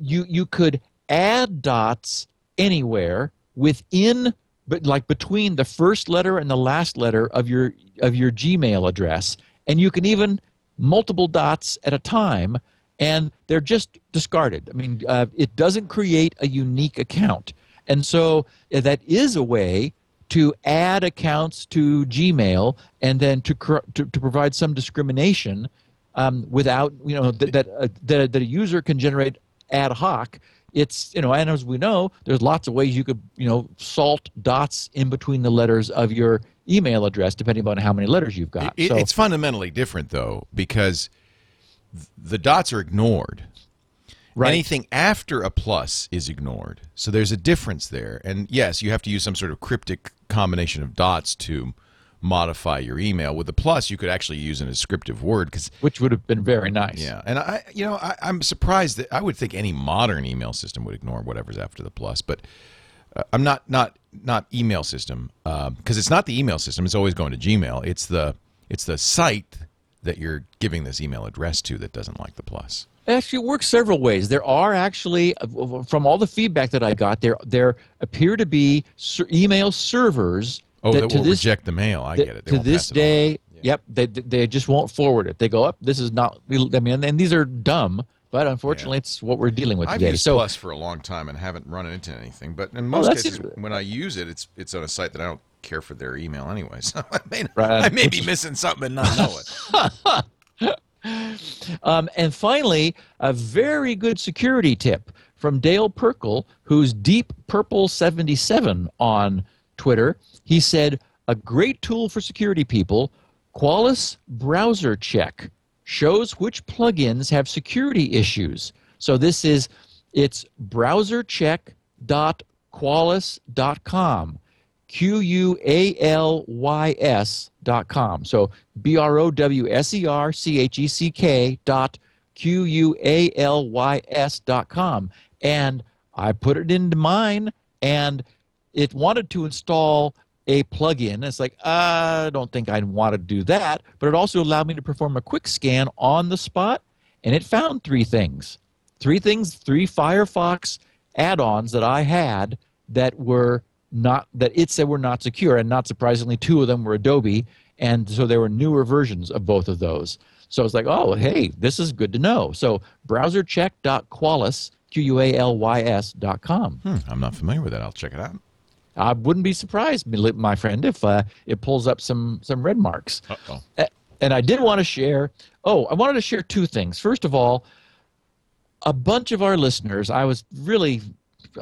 you you could add dots anywhere within, but like between the first letter and the last letter of your of your Gmail address, and you can even multiple dots at a time and they're just discarded. I mean, uh, it doesn't create a unique account. And so uh, that is a way to add accounts to Gmail and then to, to, to provide some discrimination um, without, you know, that, that, uh, that, that a user can generate ad hoc it's you know and as we know there's lots of ways you could you know salt dots in between the letters of your email address depending on how many letters you've got it, so, it's fundamentally different though because the dots are ignored. Right. Anything after a plus is ignored. So there's a difference there. And yes, you have to use some sort of cryptic combination of dots to modify your email. With the plus, you could actually use an descriptive word because which would have been very nice. Yeah, and I, you know, I, am surprised that I would think any modern email system would ignore whatever's after the plus, but uh, I'm not not not email system because um, it's not the email system. It's always going to Gmail. It's the it's the site that you're giving this email address to that doesn't like the plus? Actually, it works several ways. There are actually, from all the feedback that I got, there there appear to be email servers. Oh, that, that will this, reject the mail. I that, get it. They to this day, yeah. yep, they they just won't forward it. They go up. This is not. I mean, and these are dumb. But unfortunately, yeah. it's what we're dealing with I've today. used so, Plus for a long time and haven't run into anything. But in most oh, cases, when I use it, it's it's on a site that I don't care for their email anyway. So I may, right. I may be missing something and not know it. um, and finally, a very good security tip from Dale Perkle, who's Deep Purple 77 on Twitter. He said, A great tool for security people Qualys Browser Check shows which plugins have security issues. So this is it's browsercheck.qualys.com. Q U A L Y S dot com. So B R O W S E R C H E C K dot Q U A L Y S dot com. And I put it into mine and it wanted to install a plugin. It's like, I don't think I'd want to do that. But it also allowed me to perform a quick scan on the spot and it found three things. Three things, three Firefox add ons that I had that were not that it said were not secure, and not surprisingly, two of them were Adobe, and so there were newer versions of both of those. So it's like, oh, hey, this is good to know. So browsercheck.qualys, Q-U-A-L-Y-S dot com. Hmm, I'm not familiar with that. I'll check it out. I wouldn't be surprised, my friend, if uh, it pulls up some some red marks. Uh-oh. And I did want to share. Oh, I wanted to share two things. First of all, a bunch of our listeners, I was really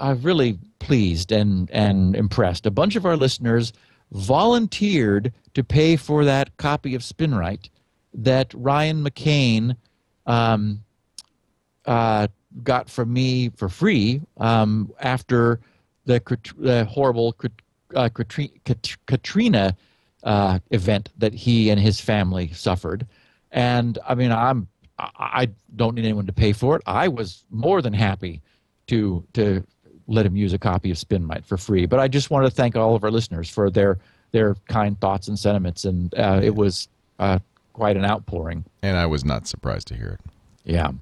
I'm really pleased and, and impressed. A bunch of our listeners volunteered to pay for that copy of Spinrite that Ryan McCain um, uh, got from me for free um, after the, the horrible uh, Katrina uh, event that he and his family suffered. And I mean, I'm I don't need anyone to pay for it. I was more than happy to to let him use a copy of Spinrite for free. But I just want to thank all of our listeners for their their kind thoughts and sentiments, and uh, it was uh, quite an outpouring. And I was not surprised to hear it. Yeah.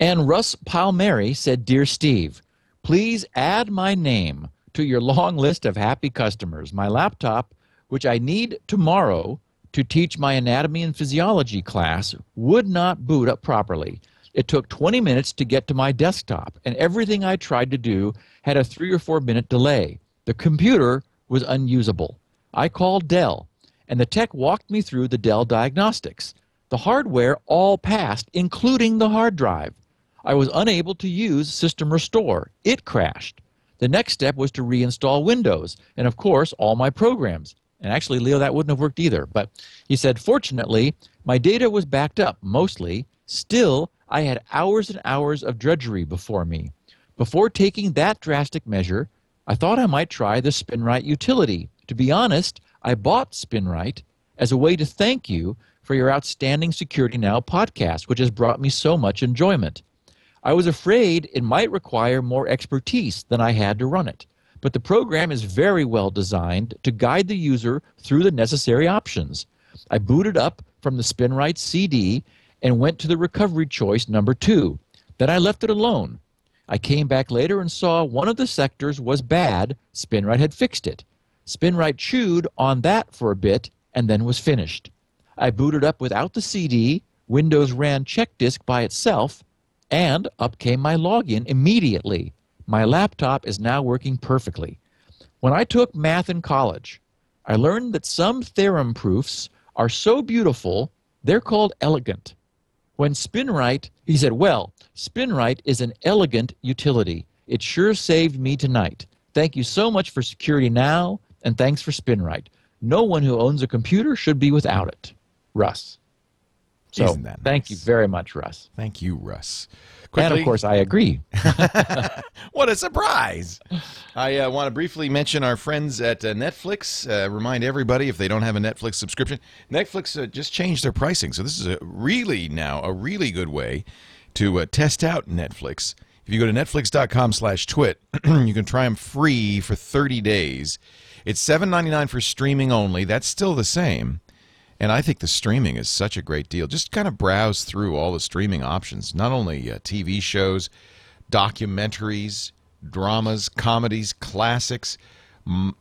And Russ Palmieri said, "Dear Steve, please add my name to your long list of happy customers. My laptop, which I need tomorrow." To teach my anatomy and physiology class, would not boot up properly. It took 20 minutes to get to my desktop, and everything I tried to do had a three or four minute delay. The computer was unusable. I called Dell, and the tech walked me through the Dell diagnostics. The hardware all passed, including the hard drive. I was unable to use System Restore. It crashed. The next step was to reinstall Windows, and of course, all my programs. And actually, Leo, that wouldn't have worked either. But he said, fortunately, my data was backed up mostly. Still, I had hours and hours of drudgery before me. Before taking that drastic measure, I thought I might try the Spinrite utility. To be honest, I bought Spinrite as a way to thank you for your outstanding Security Now podcast, which has brought me so much enjoyment. I was afraid it might require more expertise than I had to run it, but the program is very well designed to guide the user through the necessary options. I booted up from the Spinrite CD and went to the recovery choice number two. Then I left it alone. I came back later and saw one of the sectors was bad. Spinrite had fixed it. Spinrite chewed on that for a bit and then was finished. I booted up without the CD, Windows ran check disk by itself, and up came my login immediately. My laptop is now working perfectly. When I took math in college, I learned that some theorem proofs are so beautiful, they're called elegant. When Spinrite, he said, Well, Spinrite is an elegant utility. It sure saved me tonight. Thank you so much for Security Now, and thanks for Spinrite. No one who owns a computer should be without it. Russ. So, Isn't that thank you very much, Russ. Thank you, Russ. And of course, I agree. what a surprise! I uh, want to briefly mention our friends at uh, Netflix. Uh, remind everybody if they don't have a Netflix subscription, Netflix uh, just changed their pricing. So this is a really now a really good way to uh, test out Netflix. If you go to netflix.com/twit, you can try them free for 30 days. It's $7.99 for streaming only. That's still the same. And I think the streaming is such a great deal. Just kind of browse through all the streaming options, not only uh, TV shows, documentaries, dramas, comedies, classics.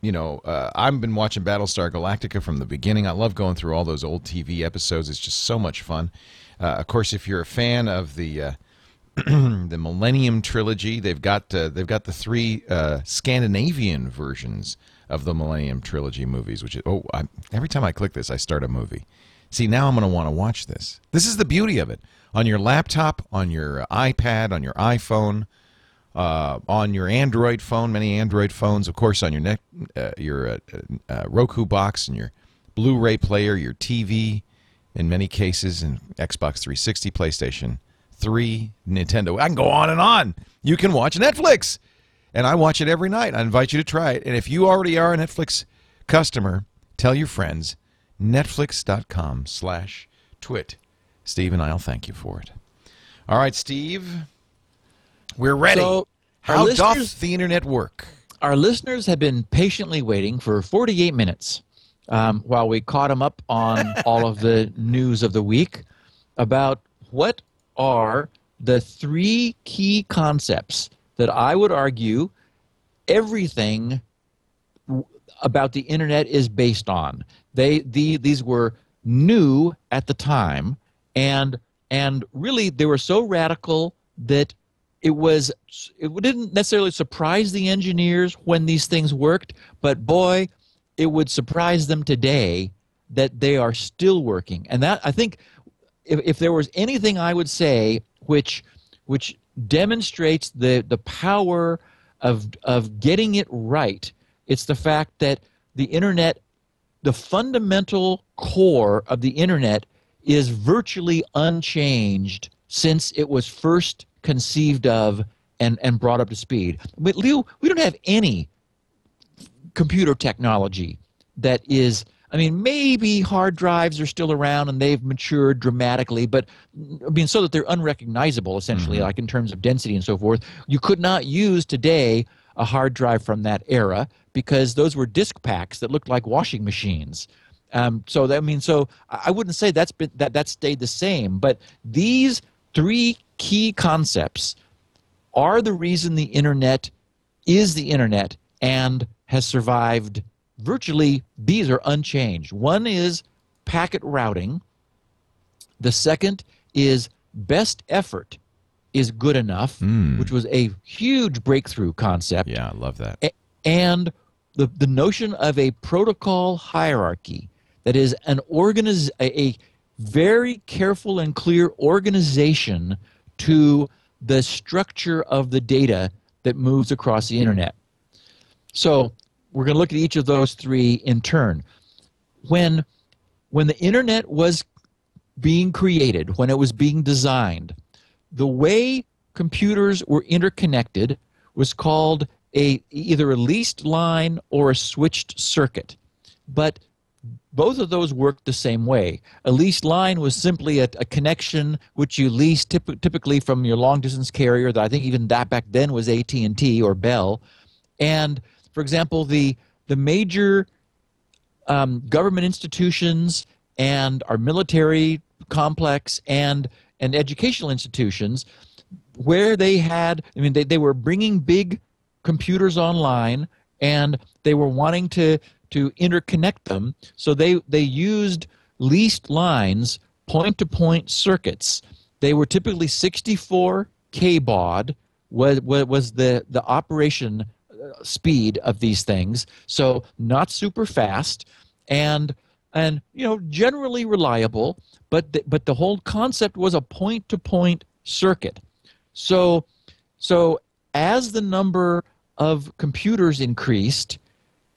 You know, uh, I've been watching Battlestar Galactica from the beginning. I love going through all those old TV episodes. It's just so much fun. Uh, of course, if you're a fan of the uh, the Millennium trilogy, they've got uh, they've got the three uh, Scandinavian versions of the Millennium trilogy movies. Which is, oh, I, every time I click this, I start a movie. See, now I'm going to want to watch this. This is the beauty of it. On your laptop, on your iPad, on your iPhone, uh, on your Android phone, many Android phones, of course, on your net, uh, your uh, uh, Roku box and your Blu-ray player, your TV, in many cases, in Xbox 360, PlayStation 3, Nintendo. I can go on and on. You can watch Netflix. And I watch it every night. I invite you to try it. And if you already are a Netflix customer, tell your friends. Netflix.com slash twit. Steve and I'll thank you for it. All right, Steve. We're ready. So, our How listeners- doth the internet work? Our listeners have been patiently waiting for 48 minutes um, while we caught them up on all of the news of the week about what are the three key concepts that I would argue everything about the internet is based on. They the these were new at the time and and really they were so radical that it was it didn't necessarily surprise the engineers when these things worked, but boy, it would surprise them today that they are still working. And that I think if, if there was anything I would say which which demonstrates the the power of of getting it right, it's the fact that the internet the fundamental core of the internet is virtually unchanged since it was first conceived of and, and brought up to speed. But Leo, we don't have any computer technology that is I mean, maybe hard drives are still around and they've matured dramatically, but I mean, so that they're unrecognizable essentially, like in terms of density and so forth. You could not use today a hard drive from that era because those were disk packs that looked like washing machines. Um, so that I mean, so I I wouldn't say that's been that that stayed the same, but these three key concepts are the reason the internet is the internet and has survived virtually these are unchanged. One is packet routing. The second is best effort is good enough hmm. which was a huge breakthrough concept. Yeah, I love that. a- and the, the notion of a protocol hierarchy that is an organiz- a, a very careful and clear organization to the structure of the data that moves across the hmm. internet. So we're going to look at each of those three in turn. When when the internet was being created, when it was being designed, the way computers were interconnected was called a either a leased line or a switched circuit. But both of those worked the same way. A leased line was simply a, a connection which you leased typ- typically from your long distance carrier. That I think even that back then was AT and T or Bell. And for example, the the major um, government institutions and our military complex and and educational institutions where they had i mean they, they were bringing big computers online and they were wanting to to interconnect them. So they they used leased lines point to point circuits. They were typically 64 kbaud was was the the operation speed of these things. So not super fast and and you know generally reliable but the, but the whole concept was a point to point circuit. So so as the number of computers increased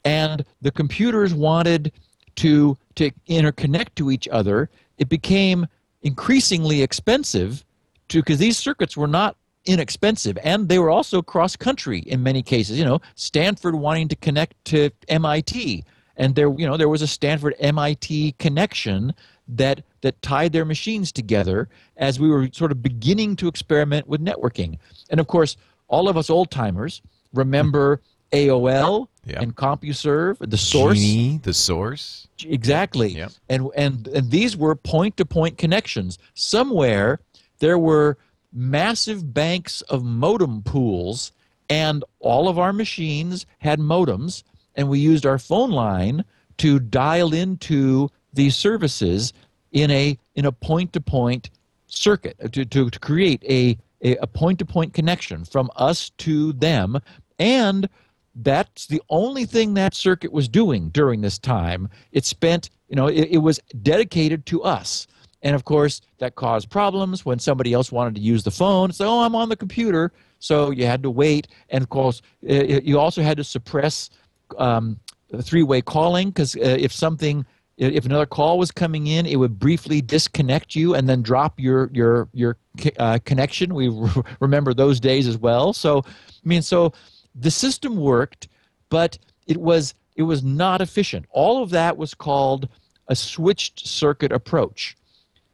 and the computers wanted to to interconnect to each other it became increasingly expensive to because these circuits were not inexpensive and they were also cross country in many cases you know stanford wanting to connect to mit and there you know there was a stanford mit connection that that tied their machines together as we were sort of beginning to experiment with networking and of course all of us old timers remember aol Yeah. and compuserve the source Genie, the source. Exactly. And and and these were point to point connections. Somewhere there were massive banks of modem pools and all of our machines had modems and we used our phone line to dial into these services in a in a point to point circuit uh, to, to, to create a a point to point connection from us to them. And that's the only thing that circuit was doing during this time. It spent you know it, it was dedicated to us and of course that caused problems when somebody else wanted to use the phone so oh i'm on the computer so you had to wait and of course you also had to suppress um, three-way calling because uh, if something if another call was coming in, it would briefly disconnect you and then drop your your your uh, connection. We remember those days as well. So, I mean, so the system worked, but it was it was not efficient. All of that was called a switched circuit approach.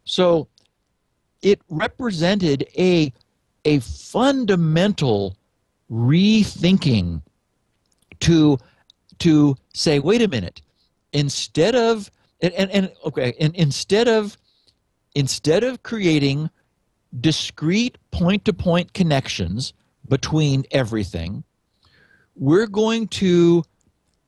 So it represented a a fundamental rethinking to to say wait a minute instead of and, and, and okay and instead of instead of creating discrete point to point connections between everything we're going to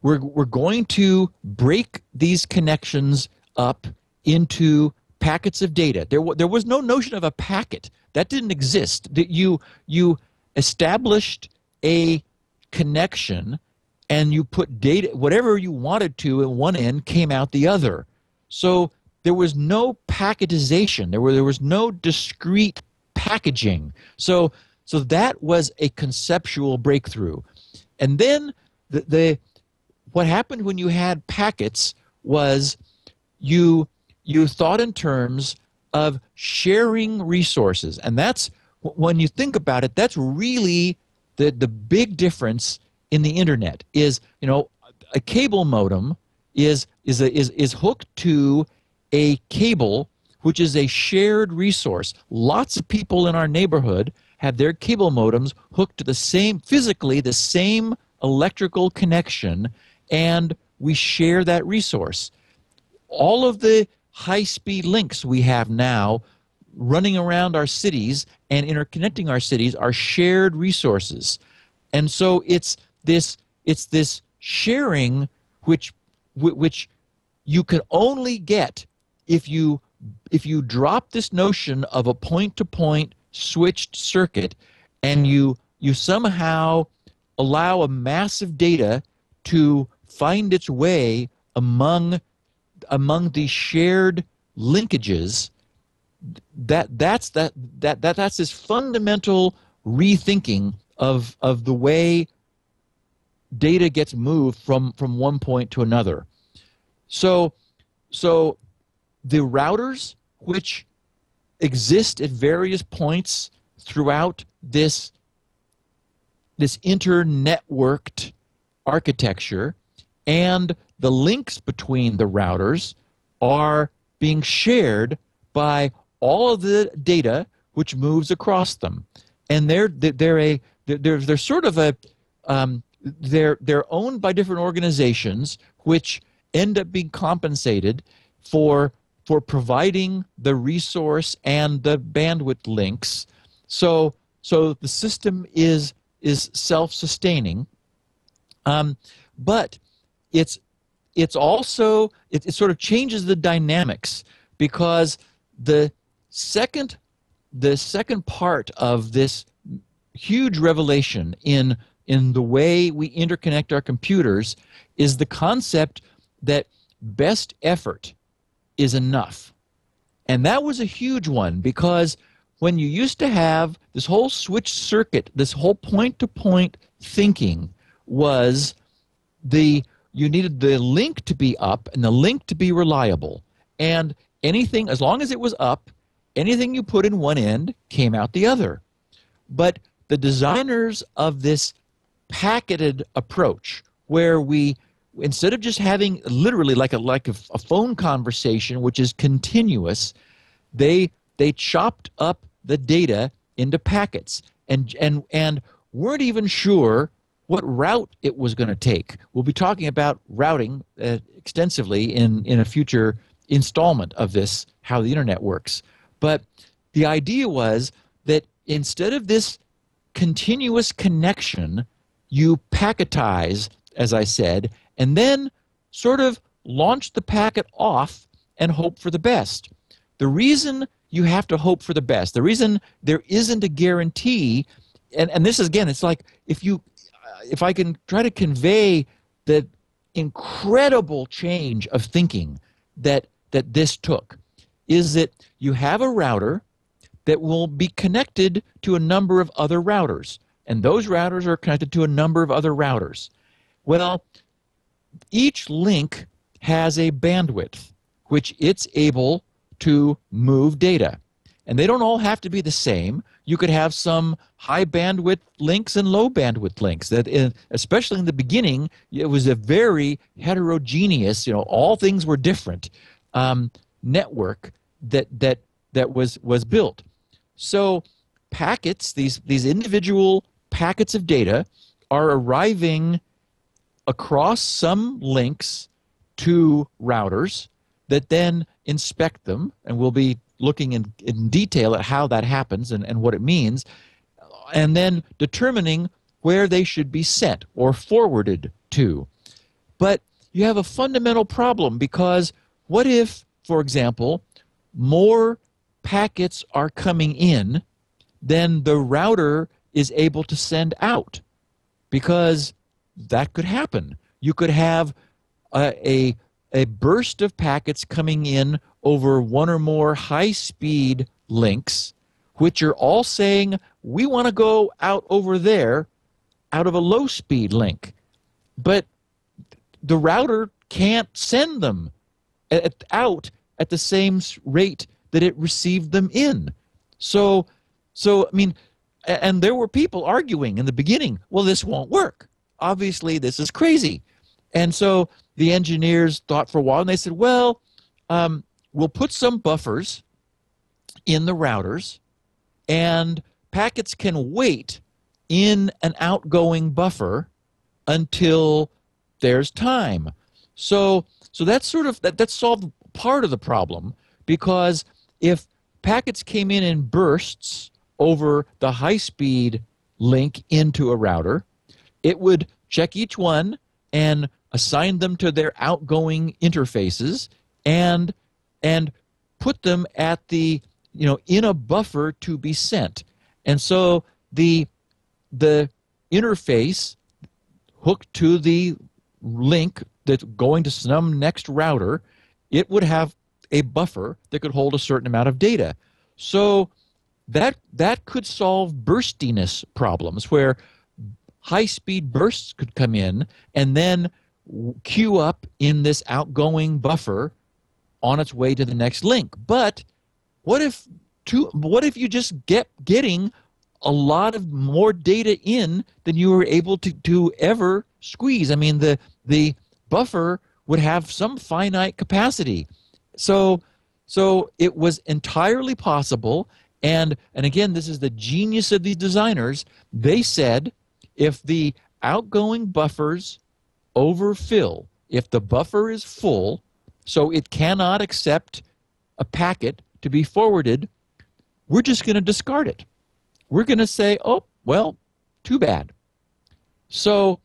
we're, we're going to break these connections up into packets of data. There, wa- there was no notion of a packet that didn't exist. That you you established a connection and you put data whatever you wanted to in one end came out the other. So there was no packetization. There were there was no discrete packaging. So so that was a conceptual breakthrough. And then the, the what happened when you had packets was you you thought in terms of sharing resources. And that's when you think about it that's really the the big difference in the internet is you know a cable modem is is a, is is hooked to a cable which is a shared resource. Lots of people in our neighborhood have their cable modems hooked to the same physically the same electrical connection and we share that resource. All of the high speed links we have now running around our cities and interconnecting our cities are shared resources. And so it's this it's this sharing which which you can only get if you if you drop this notion of a point to point switched circuit and you you somehow allow a massive data to find its way among among these shared linkages that that's that that, that that's this fundamental rethinking of of the way data gets moved from from one point to another. So so the routers which exist at various points throughout this this internetworked architecture and the links between the routers are being shared by all of the data which moves across them. And they're they're a they're they're sort of a um, they're they're owned by different organizations which end up being compensated for for providing the resource and the bandwidth links. So so the system is is self-sustaining. Um, but it's it's also it, it sort of changes the dynamics because the second the second part of this huge revelation in in the way we interconnect our computers is the concept that best effort is enough. And that was a huge one because when you used to have this whole switch circuit this whole point to point thinking was the you needed the link to be up and the link to be reliable. And anything as long as it was up anything you put in one end came out the other. But the designers of this packeted approach where we instead of just having literally like a like a, a phone conversation which is continuous they they chopped up the data into packets. And and and weren't even sure what route it was going to take. We'll be talking about routing uh, extensively in in a future installment of this how the internet works. But the idea was that instead of this continuous connection, you packetize, as I said, and then sort of launch the packet off and hope for the best. The reason you have to hope for the best, the reason there isn't a guarantee, and, and this is again, it's like if you, if I can try to convey the incredible change of thinking that that this took, is that you have a router that will be connected to a number of other routers, and those routers are connected to a number of other routers. Well, each link has a bandwidth which it's able to move data. And they don't all have to be the same. You could have some high bandwidth links and low bandwidth links. That, in, especially in the beginning, it was a very heterogeneous. You know, all things were different. Um, network that that that was was built. So packets, these these individual packets of data, are arriving across some links to routers that then inspect them, and we'll be looking in, in detail at how that happens and, and what it means, and then determining where they should be sent or forwarded to. But you have a fundamental problem because what if, for example, more packets are coming in than the router is able to send out? Because that could happen. You could have a, a, a burst of packets coming in over one or more high speed links, which are all saying, we want to go out over there out of a low speed link. But the router can't send them at, out at the same rate that it received them in. So, so I mean, and there were people arguing in the beginning, well, this won't work. Obviously, this is crazy. And so the engineers thought for a while and they said, well, um, we'll put some buffers in the routers and packets can wait in an outgoing buffer until there's time. So so that's sort of that, that solved part of the problem because if packets came in in bursts over the high speed link into a router, it would check each one and assign them to their outgoing interfaces and and put them at the you know in a buffer to be sent. And so the the interface hooked to the link that's going to some next router it would have a buffer that could hold a certain amount of data. So that that could solve burstiness problems where high speed bursts could come in and then queue up in this outgoing buffer on its way to the next link. But what if what if you just get getting a lot of more data in than you were able to, to ever squeeze? I mean the the buffer would have some finite capacity. So so it was entirely possible and and again this is the genius of these designers. They said if the outgoing buffers overfill, if the buffer is full, so it cannot accept a packet to be forwarded, we're just going to discard it. We're going to say, oh, well, too bad. So,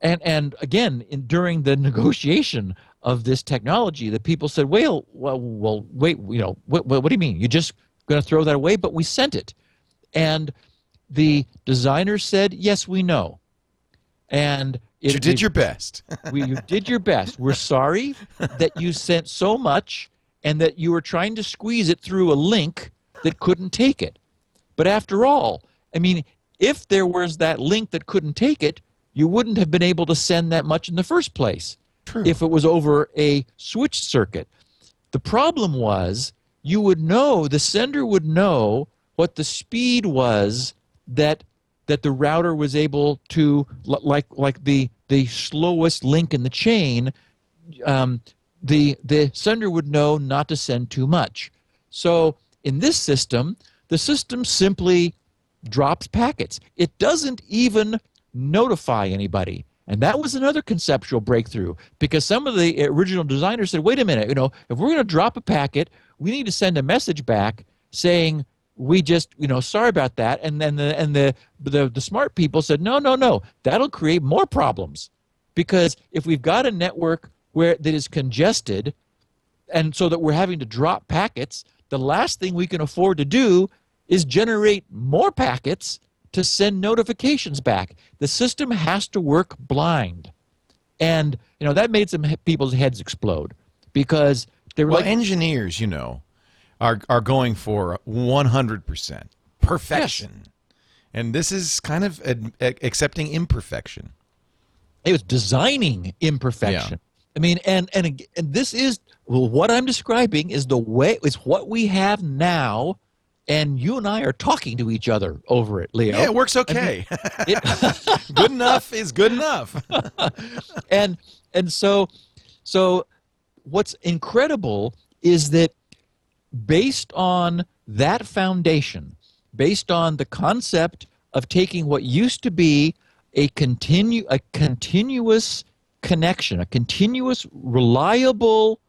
and, and again, in, during the negotiation of this technology, the people said, well, well, well wait, you know, what, what, what do you mean? You're just going to throw that away? But we sent it. And the designers said, yes, we know. And it, you did your best. we, you did your best. We're sorry that you sent so much and that you were trying to squeeze it through a link that couldn't take it. But after all, I mean, if there was that link that couldn't take it, you wouldn't have been able to send that much in the first place True. if it was over a switch circuit. The problem was you would know, the sender would know what the speed was that that the router was able to like like the the slowest link in the chain um, the the sender would know not to send too much. So in this system the system simply drops packets. It doesn't even notify anybody. And that was another conceptual breakthrough because some of the original designers said wait a minute you know if we're going to drop a packet we need to send a message back saying we just you know sorry about that. And then the and the, the the smart people said no no no that'll create more problems. Because if we've got a network where that is congested and so that we're having to drop packets the last thing we can afford to do is generate more packets to send notifications back. The system has to work blind. And you know that made some people's heads explode. Because they were well, like engineers you know are are going for 100% perfection. Yes. And this is kind of accepting imperfection. It was designing imperfection. I mean, and and and this is well, what I'm describing is the way is what we have now, and you and I are talking to each other over it, Leo. Yeah, it works okay. It- good enough is good enough. and and so so what's incredible is that based on that foundation based on the concept of taking what used to be a continue a continuous connection a continuous reliable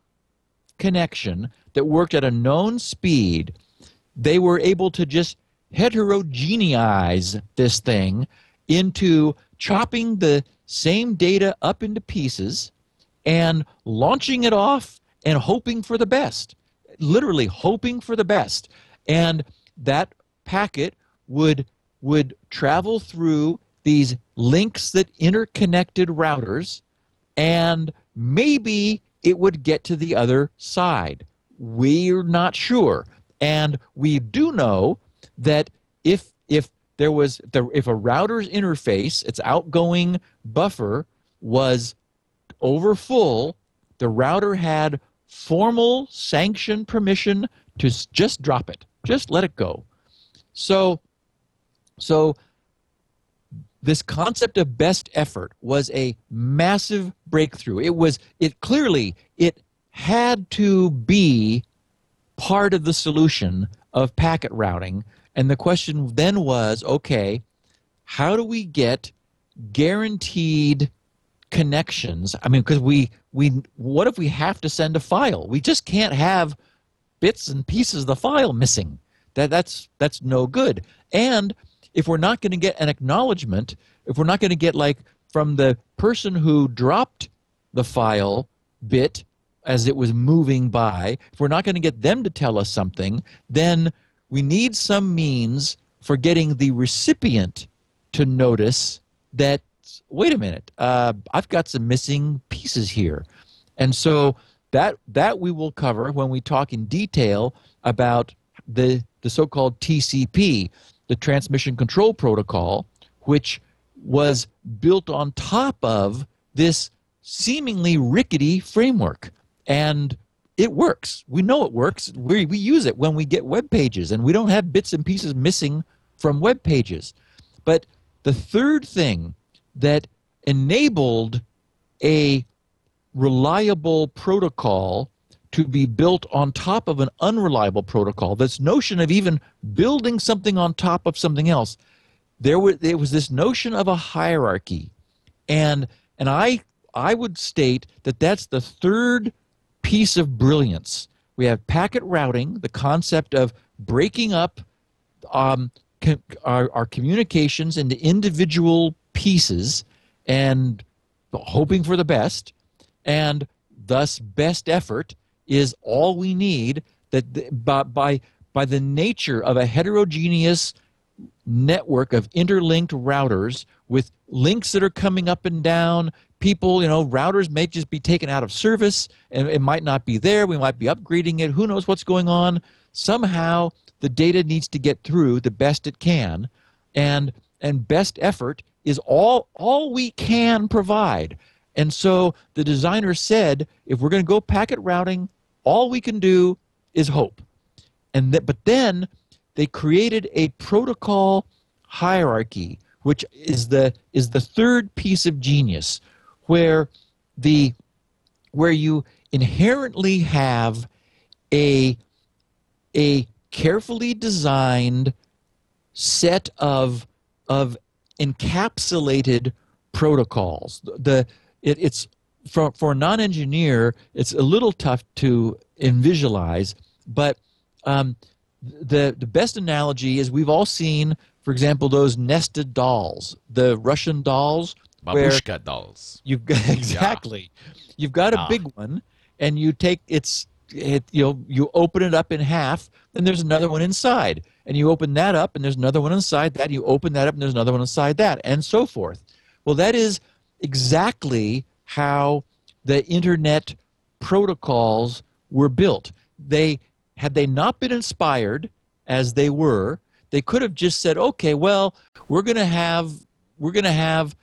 connection that worked at a known speed they were able to just heterogeneize this thing into chopping the same data up into pieces and launching it off and hoping for the best literally hoping for the best. And that packet would would travel through these links that interconnected routers and maybe it would get to the other side. We're not sure. And we do know that if if there was if a router's interface its outgoing buffer was over full the router had formal sanction permission to just drop it. Just let it go. So so this concept of best effort was a massive breakthrough. It was it clearly it had to be part of the solution of packet routing. And the question then was okay how do we get guaranteed connections. I mean because we we what if we have to send a file? We just can't have bits and pieces of the file missing. That that's that's no good. And if we're not going to get an acknowledgement if we're not going to get like from the person who dropped the file bit as it was moving by if we're not going to get them to tell us something then we need some means for getting the recipient to notice that wait a minute uh, i've got some missing pieces here and so that that we will cover when we talk in detail about the the so-called TCP, the transmission control protocol, which was built on top of this seemingly rickety framework. And it works. We know it works. We, we use it when we get web pages, and we don't have bits and pieces missing from web pages. But the third thing that enabled a reliable protocol to be built on top of an unreliable protocol. This notion of even building something on top of something else. There was there was this notion of a hierarchy, and and I I would state that that's the third piece of brilliance. We have packet routing, the concept of breaking up um, our, our communications into individual pieces and hoping for the best, and thus best effort is all we need. That by by by the nature of a heterogeneous network of interlinked routers with links that are coming up and down people you know routers may just be taken out of service and it might not be there. We might be upgrading it. Who knows what's going on? Somehow the data needs to get through the best it can. And and best effort is all all we can provide. And so the designer said if we're going to go packet routing all we can do is hope. And that but then they created a protocol hierarchy which is the is the third piece of genius where the where you inherently have a a carefully designed set of of encapsulated protocols the it, it's for for a non-engineer it's a little tough to visualize but um, the the best analogy is we've all seen for example those nested dolls the russian dolls Babushka dolls. You've got exactly. You've got a Yeah. big one, and you take it's it, you know you open it up in half, and there's another one inside, and you open that up, and there's another one inside that. You open that up, and there's another one inside that, and so forth. Well, that is exactly how the internet protocols were built. They had they not been inspired as they were, they could have just said, "Okay, well, we're going to have we're going to have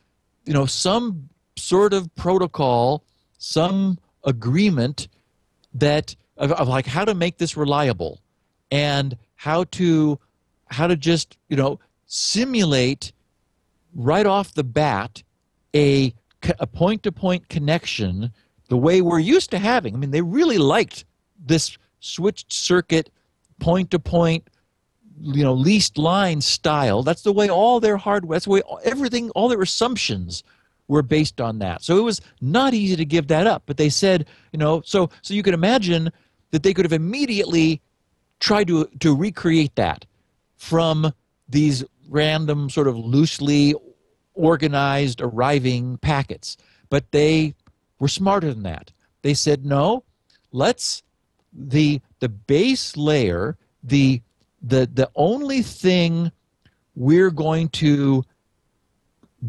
you know some sort of protocol some agreement that of, of like how to make this reliable and how to how to just you know simulate right off the bat a a point to point connection the way we're used to having. I mean, they really liked this switched circuit point to point you know leased line style that's the way all their hardware that's the way everything all their assumptions were based on that so it was not easy to give that up but they said you know so so you could imagine that they could have immediately tried to to recreate that from these random sort of loosely organized arriving packets. But they were smarter than that. They said no let's the the base layer the the the only thing we're going to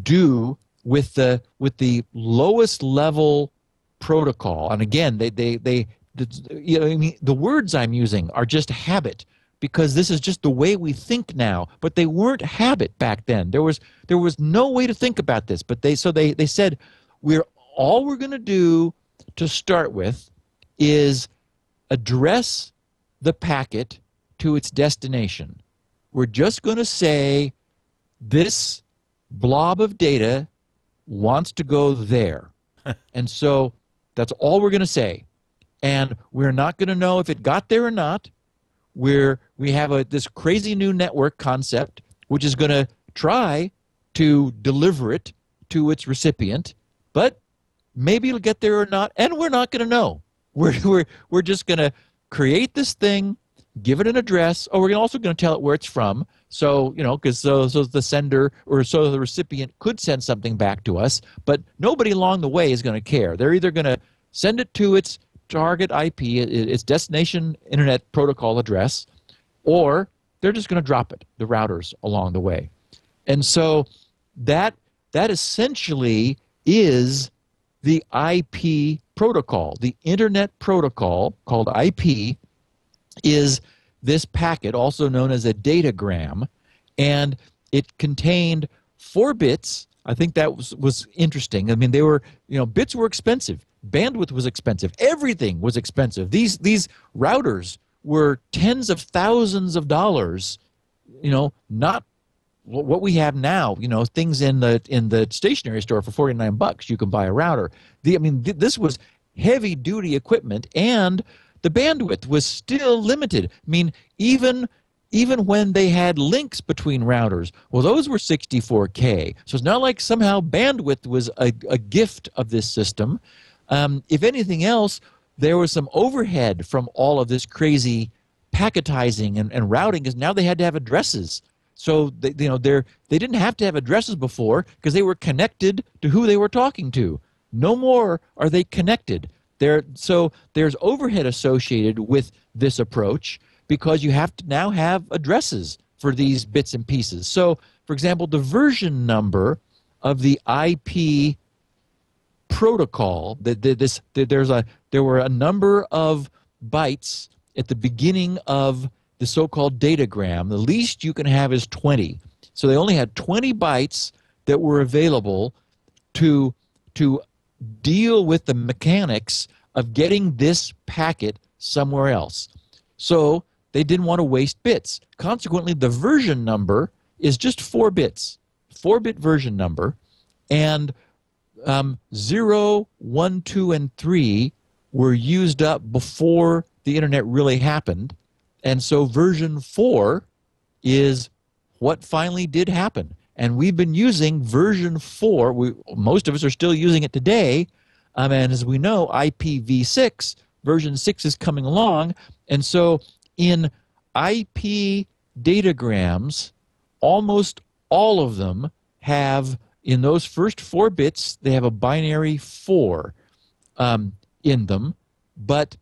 do with the with the lowest level protocol and again they they they the, you know I mean, the words i'm using are just habit because this is just the way we think now but they weren't habit back then there was there was no way to think about this but they so they they said we're all we're going to do to start with is address the packet to its destination. We're just going to say this blob of data wants to go there. and so that's all we're going to say. And we're not going to know if it got there or not. We're, we have a, this crazy new network concept, which is going to try to deliver it to its recipient, but maybe it'll get there or not, and we're not going to know. We're, we're, we're just going to create this thing, give it an address. Oh, we're also going to tell it where it's from. So, you know, because so, uh, so the sender or so the recipient could send something back to us, but nobody along the way is going to care. They're either going to send it to its target IP, its destination internet protocol address, or they're just going to drop it, the routers along the way. And so that that essentially is the IP protocol. The internet protocol called IP is this packet, also known as a datagram, and it contained four bits. I think that was, was interesting. I mean, they were, you know, bits were expensive, bandwidth was expensive, everything was expensive. These these routers were tens of thousands of dollars, you know, not what we have now. You know, things in the in the stationery store for forty nine bucks, you can buy a router. The I mean, th- this was heavy duty equipment and the bandwidth was still limited. I mean, even even when they had links between routers, well, those were 64K. So it's not like somehow bandwidth was a, a gift of this system. Um, if anything else, there was some overhead from all of this crazy packetizing and, and routing because now they had to have addresses. So they, you know they they didn't have to have addresses before because they were connected to who they were talking to. No more are they connected. There, so there's overhead associated with this approach because you have to now have addresses for these bits and pieces. So, for example, the version number of the IP protocol, that this there's a there were a number of bytes at the beginning of the so-called datagram. The least you can have is 20. So they only had 20 bytes that were available to to deal with the mechanics of getting this packet somewhere else. So they didn't want to waste bits. Consequently, the version number is just four bits, four bit version number, and um, 0, 1, 2, and 3 were used up before the internet really happened. And so version 4 is what finally did happen. And we've been using version 4 we, most of us are still using it today. Um, and as we know ipv6 version 6 is coming along. And so in ip datagrams almost all of them have in those first four bits they have a binary 4 um, in them but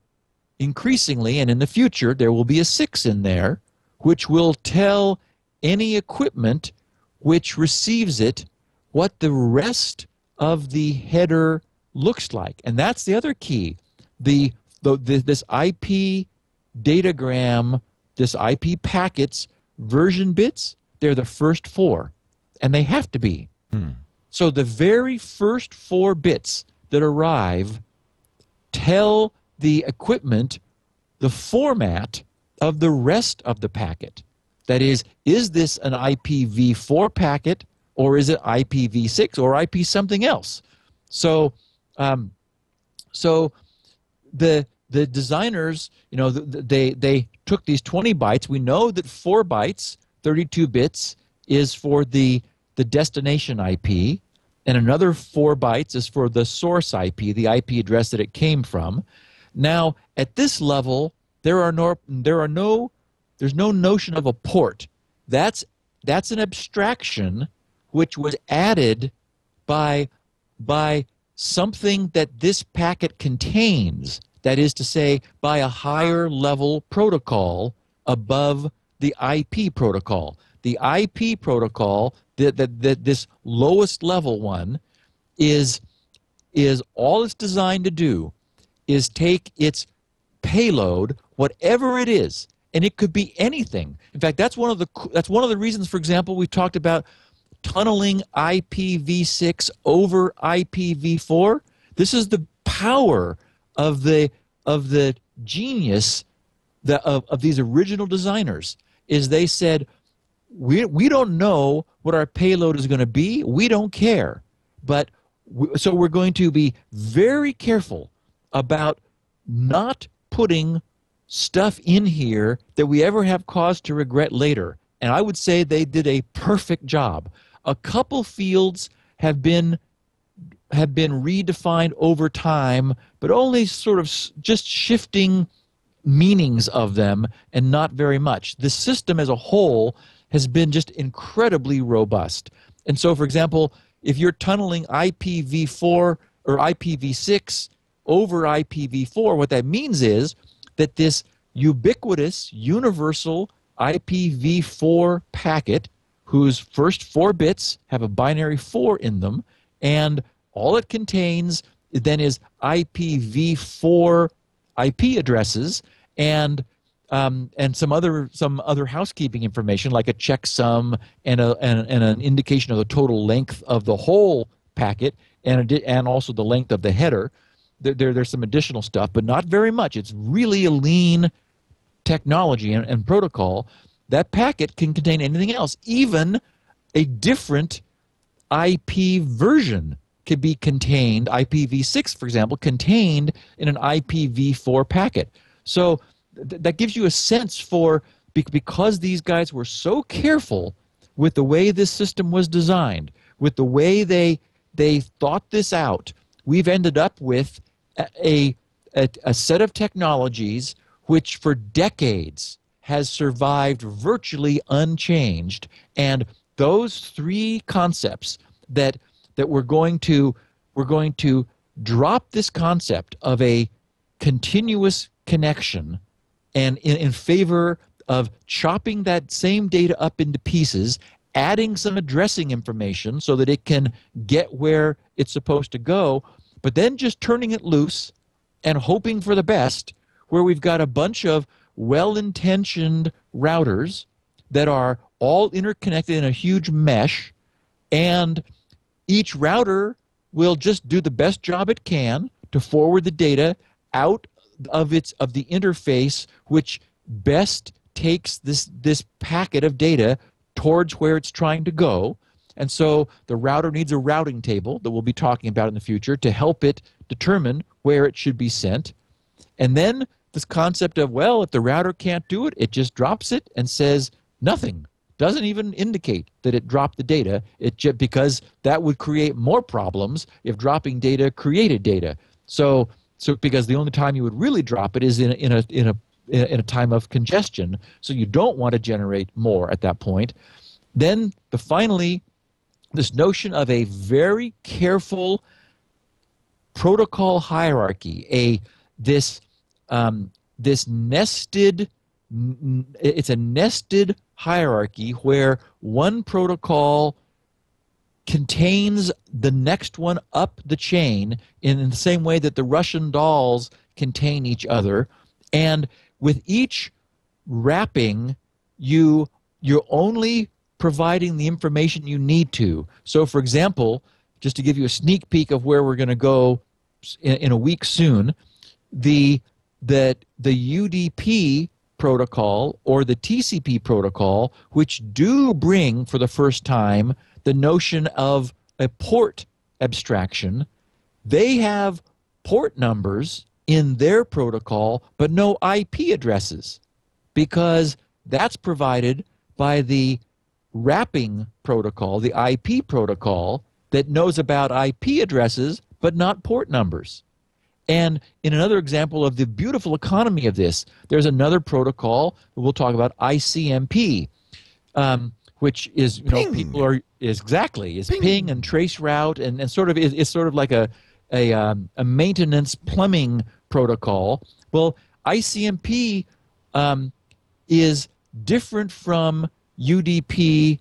increasingly and in the future there will be a 6 in there which will tell any equipment which receives it what the rest of the header looks like. And that's the other key. The, the, the this IP datagram, this IP packets version bits, they're the first four, and they have to be. Hmm. So the very first four bits that arrive tell the equipment the format of the rest of the packet. That is, is this an IPv4 packet or is it IPv6 or IP something else? So, um, so the the designers, you know, they they took these 20 bytes. We know that four bytes, 32 bits, is for the the destination IP, and another four bytes is for the source IP, the IP address that it came from. Now, at this level, there are no there are no there's no notion of a port. That's that's an abstraction which was added by by something that this packet contains. That is to say, by a higher level protocol above the IP protocol. The IP protocol, that, that, this lowest level one, is, is all it's designed to do is take its payload, whatever it is, and it could be anything. In fact, that's one of the that's one of the reasons, for example, we talked about tunneling IPv6 over IPv4. This is the power of the of the genius the, of, of these original designers is they said we, we don't know what our payload is going to be. We don't care. But we, so we're going to be very careful about not putting stuff in here that we ever have cause to regret later. And i would say they did a perfect job. A couple fields have been have been redefined over time, but only sort of just shifting meanings of them and not very much. The system as a whole has been just incredibly robust. And so, for example, if you're tunneling IPv4 or IPv6 over IPv4, what that means is that this ubiquitous, universal IPv4 packet, whose first four bits have a binary 4 in them, and all it contains then is IPv4 IP addresses and um, and some other some other housekeeping information like a checksum and a and, and an indication of the total length of the whole packet and a, and also the length of the header. There, there, there's some additional stuff, but not very much. It's really a lean technology and, and protocol. That packet can contain anything else, even a different IP version could be contained, IPv6, for example, contained in an IPv4 packet. So th- that gives you a sense for because these guys were so careful with the way this system was designed, with the way they they thought this out, we've ended up with a, a, a set of technologies which for decades has survived virtually unchanged. And those three concepts that that we're going to we're going to drop this concept of a continuous connection and in, in favor of chopping that same data up into pieces adding some addressing information so that it can get where it's supposed to go but then just turning it loose and hoping for the best where we've got a bunch of well-intentioned routers that are all interconnected in a huge mesh and each router will just do the best job it can to forward the data out of its of the interface which best takes this this packet of data towards where it's trying to go. And so the router needs a routing table that we'll be talking about in the future to help it determine where it should be sent. And then this concept of well if the router can't do it it just drops it and says nothing. Doesn't even indicate that it dropped the data. It just because that would create more problems if dropping data created data. So so because the only time you would really drop it is in a, in a in a in a time of congestion. So you don't want to generate more at that point. Then the finally this notion of a very careful protocol hierarchy a this um, this nested it's a nested hierarchy where one protocol contains the next one up the chain in the same way that the Russian dolls contain each other. And with each wrapping, you you're only providing the information you need to. So, for example, just to give you a sneak peek of where we're going to go in, in a week soon, the that the UDP protocol or the TCP protocol, which do bring for the first time the notion of a port abstraction, they have port numbers in their protocol, but no IP addresses because that's provided by the wrapping protocol, the IP protocol, that knows about IP addresses but not port numbers. And in another example of the beautiful economy of this, there's another protocol we'll talk about ICMP, um, which is you know Ping. people are is exactly is Ping. ping, and trace route and, and sort of is, is sort of like a a, um, a maintenance plumbing protocol. Well, ICMP um, is different from UDP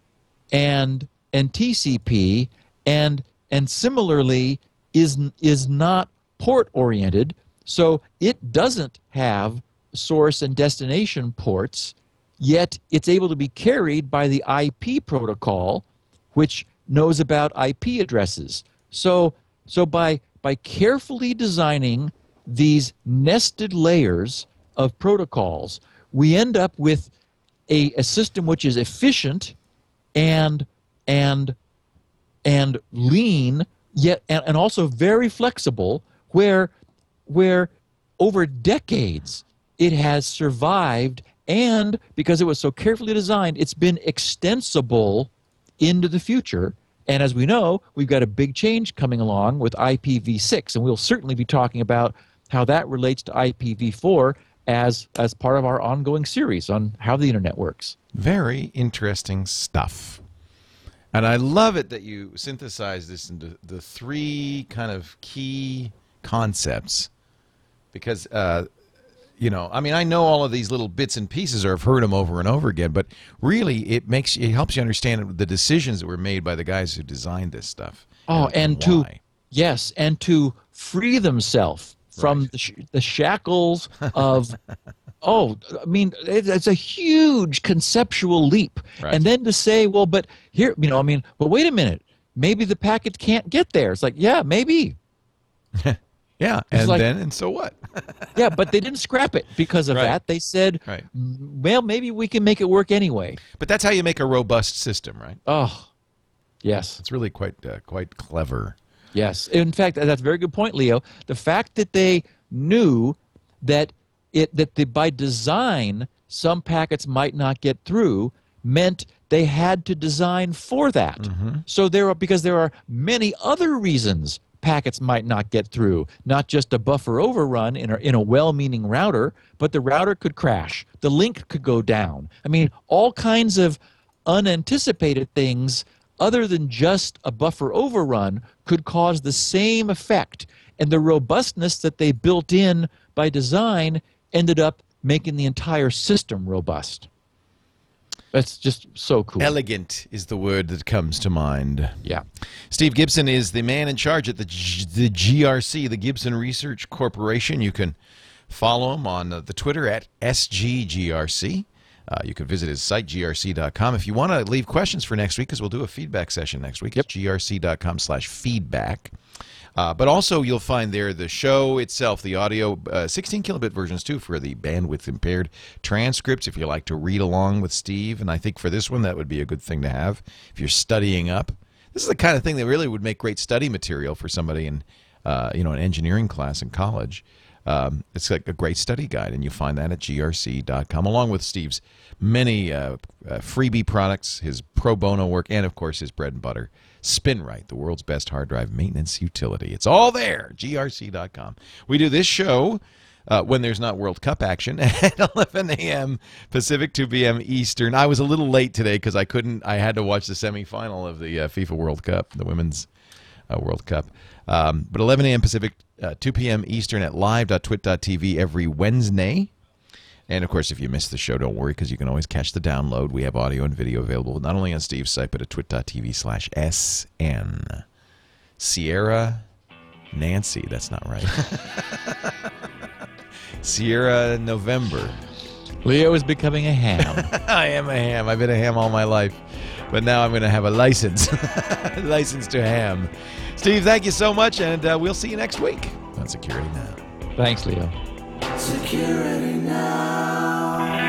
and and TCP and and similarly is is not port oriented so it doesn't have source and destination ports yet it's able to be carried by the IP protocol which knows about IP addresses. So so by by carefully designing these nested layers of protocols we end up with a, a system which is efficient and and and lean yet and, and also very flexible where where over decades it has survived and because it was so carefully designed it's been extensible into the future and as we know we've got a big change coming along with IPv6 and we'll certainly be talking about how that relates to IPv4 as as part of our ongoing series on how the internet works Very interesting stuff. And I love it that you synthesize this into the three kind of key concepts because, uh, you know, I mean, I know all of these little bits and pieces or I've heard them over and over again, but really it makes it helps you understand the decisions that were made by the guys who designed this stuff. Oh, and to why. yes, and to free themselves from the, sh- the shackles of. oh, I mean, it, it's a huge conceptual leap, Right. and then to say, well, but here, you know, I mean, but wait a minute, maybe the packet can't get there. It's like, yeah, maybe, yeah, and like- then and so what? yeah, but they didn't scrap it because of Right. that. They said, Right. well, maybe we can make it work anyway. But that's how you make a robust system, right? Oh, yes. It's really quite uh, quite clever. Yes. In fact, that's a very good point, Leo. The fact that they knew that it that the, by design some packets might not get through meant they had to design for that. So there are because there are many other reasons packets might not get through, not just a buffer overrun in a, in a well-meaning router, but the router could crash, the link could go down. I mean, all kinds of unanticipated things other than just a buffer overrun could cause the same effect. And the robustness that they built in by design ended up making the entire system robust. That's just so cool. Elegant is the word that comes to mind. yeah. Steve Gibson is the man in charge at the, G- the GRC, the Gibson Research Corporation. You can follow him on uh, the Twitter at SGGRC. Uh, you can visit his site, grc.com. If you want to leave questions for next week, because we'll do a feedback session next week, Yep. grc.com slash feedback. Uh, but also, you'll find there the show itself, the audio, uh, 16 kilobit versions too for the bandwidth impaired transcripts. If you like to read along with Steve, and I think for this one that would be a good thing to have if you're studying up. This is the kind of thing that really would make great study material for somebody in, uh, you know, an engineering class in college. Um, it's like a great study guide, and you find that at grc.com, along with Steve's many uh, uh, freebie products, his pro bono work, and of course his bread and butter, SpinRite, the world's best hard drive maintenance utility. It's all there, grc.com. We do this show uh, when there's not World Cup action at 11 a.m. Pacific, 2 p.m. Eastern. I was a little late today because I couldn't. I had to watch the semifinal of the uh, FIFA World Cup, the women's uh, World Cup. Um, but 11 a.m. Pacific, uh, 2 p.m. Eastern at live.twit.tv every Wednesday. And of course, if you missed the show, don't worry because you can always catch the download. We have audio and video available not only on Steve's site, but at twit.tv slash SN. Sierra Nancy, that's not right. Sierra November. Leo is becoming a ham. I am a ham. I've been a ham all my life. But now I'm going to have a license. license to ham. Steve, thank you so much, and uh, we'll see you next week on Security Now. Thanks, Leo. Security now.